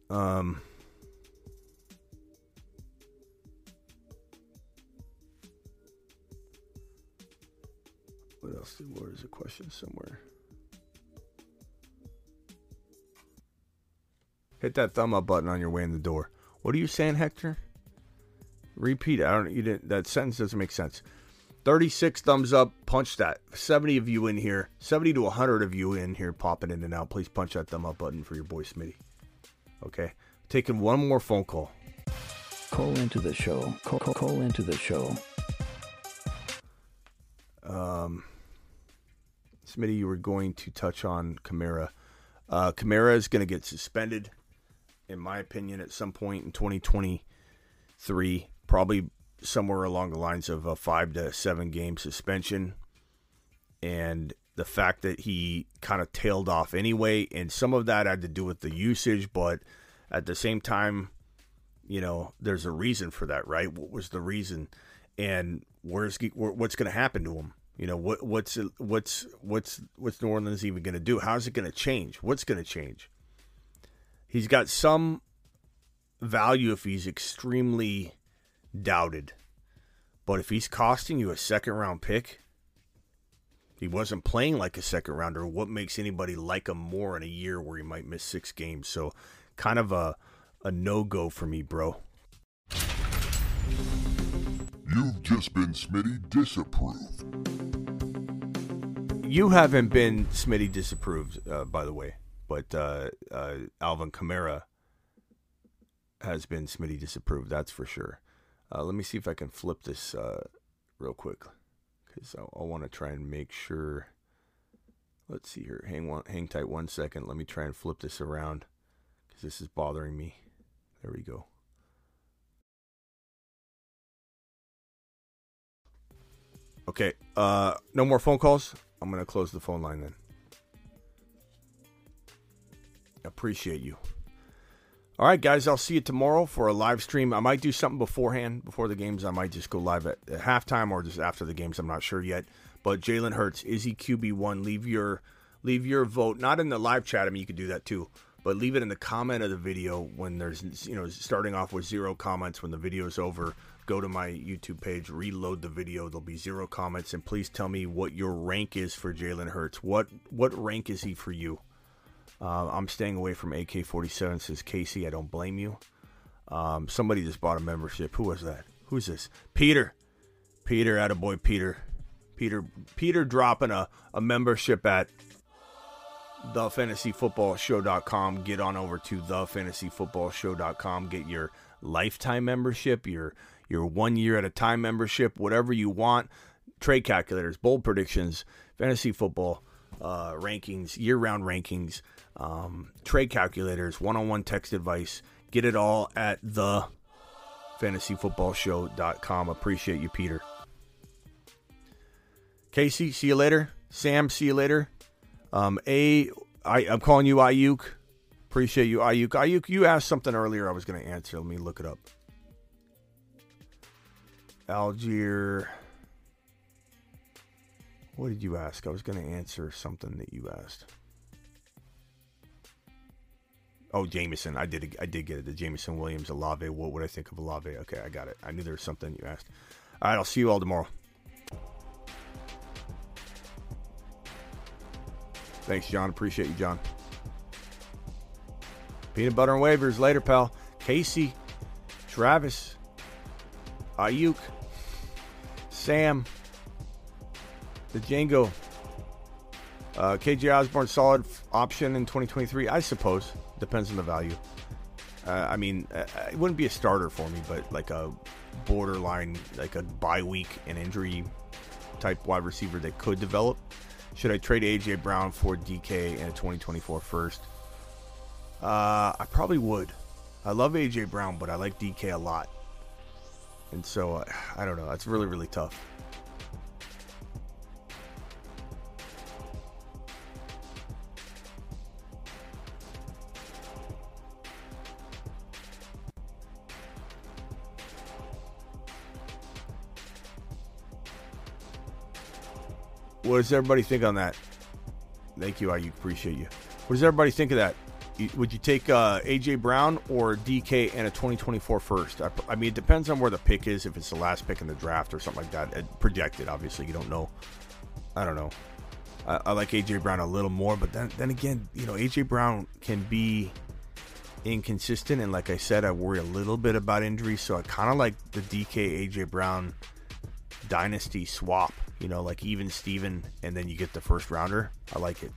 Um, what else? Where is a question somewhere? Hit that thumb up button on your way in the door. What are you saying, Hector? Repeat. it. I don't. You didn't. That sentence doesn't make sense. 36 thumbs up. Punch that. 70 of you in here. 70 to 100 of you in here popping in and out. Please punch that thumb up button for your boy Smitty. Okay. Taking one more phone call. Call into the show. Call, call, call into the show. Um, Smitty, you were going to touch on Kamara. Uh, Kamara is going to get suspended, in my opinion, at some point in 2023. Probably somewhere along the lines of a five to seven game suspension. And the fact that he kind of tailed off anyway, and some of that had to do with the usage, but at the same time, you know, there's a reason for that, right? What was the reason, and where's what's going to happen to him? You know, what what's what's what's what's New Orleans even going to do? How's it going to change? What's going to change? He's got some value if he's extremely doubted. But if he's costing you a second round pick, he wasn't playing like a second rounder. What makes anybody like him more in a year where he might miss six games? So, kind of a a no go for me, bro. You've just been Smitty disapproved. You haven't been Smitty disapproved, uh, by the way, but uh, uh, Alvin Kamara has been Smitty disapproved. That's for sure. Uh, let me see if I can flip this uh, real quick because I, I want to try and make sure. Let's see here. Hang one, hang tight one second. Let me try and flip this around because this is bothering me. There we go. Okay. Uh, no more phone calls. I'm gonna close the phone line then. Appreciate you. All right, guys, I'll see you tomorrow for a live stream. I might do something beforehand, before the games. I might just go live at, at halftime or just after the games. I'm not sure yet. But Jalen Hurts, is he QB one? Leave your leave your vote. Not in the live chat. I mean, you could do that too, but leave it in the comment of the video when there's you know starting off with zero comments when the video is over. Go to my YouTube page, reload the video. There'll be zero comments, and please tell me what your rank is for Jalen Hurts. What what rank is he for you? Uh, I'm staying away from AK-47, says Casey. I don't blame you. Um, somebody just bought a membership. Who was that? Who's this? Peter. Peter, boy, Peter. Peter Peter dropping a, a membership at thefantasyfootballshow.com. Get on over to thefantasyfootballshow.com. Get your lifetime membership, your your one year at a time membership, whatever you want. Trade calculators, bold predictions, fantasy football uh, rankings, year round rankings um, trade calculators, one on one text advice. Get it all at the fantasyfootballshow.com. Appreciate you, Peter. Casey, see you later. Sam, see you later. Um, A, I, I'm calling you Aiyuk. Appreciate you, Aiyuk. Aiyuk, you asked something earlier I was going to answer. Let me look it up. Allgeier. What did you ask? I was going to answer something that you asked. Oh, Jameson. I did. I did get it. The Jameson Williams Olave. What would I think of Olave? Okay, I got it. I knew there was something you asked. All right, I'll see you all tomorrow. Thanks, John. Appreciate you, John. Peanut butter and waivers later, pal. Casey, Travis, Aiyuk, Sam, the Django, uh, KJ Osborne, solid option in 2023, I suppose. Depends on the value. Uh, I mean, uh, it wouldn't be a starter for me, but like a borderline, like a bye week and injury type wide receiver that could develop. Should I trade AJ Brown for DK in a 2024 first? Uh, I probably would. I love AJ Brown, but I like DK a lot, and so uh, I don't know. It's really really tough. What does everybody think on that? Thank you, I appreciate you. What does everybody think of that? Would you take uh, AJ Brown or DK and a 2024 first? I, I mean, it depends on where the pick is. If it's the last pick in the draft or something like that, It- projected. Obviously, you don't know. I don't know. I, I like AJ Brown a little more, but then then again, you know, AJ Brown can be inconsistent, and like I said, I worry a little bit about injuries. So I kind of like the DK AJ Brown dynasty swap. You know, like even Steven, and then you get the first rounder. I like it.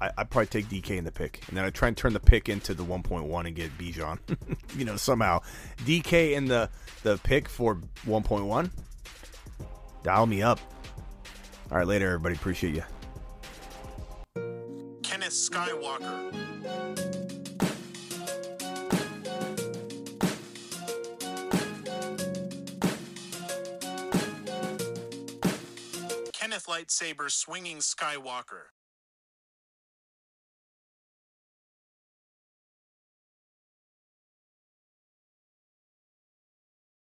I, I'd probably take DK in the pick, and then I try and turn the pick into the 1.1 and get Bijan. you know, somehow DK in the the pick for 1.1. Dial me up. All right, later, everybody. Appreciate you. Kenneth Skywalker. Kenneth Lightsaber Swinging Skywalker.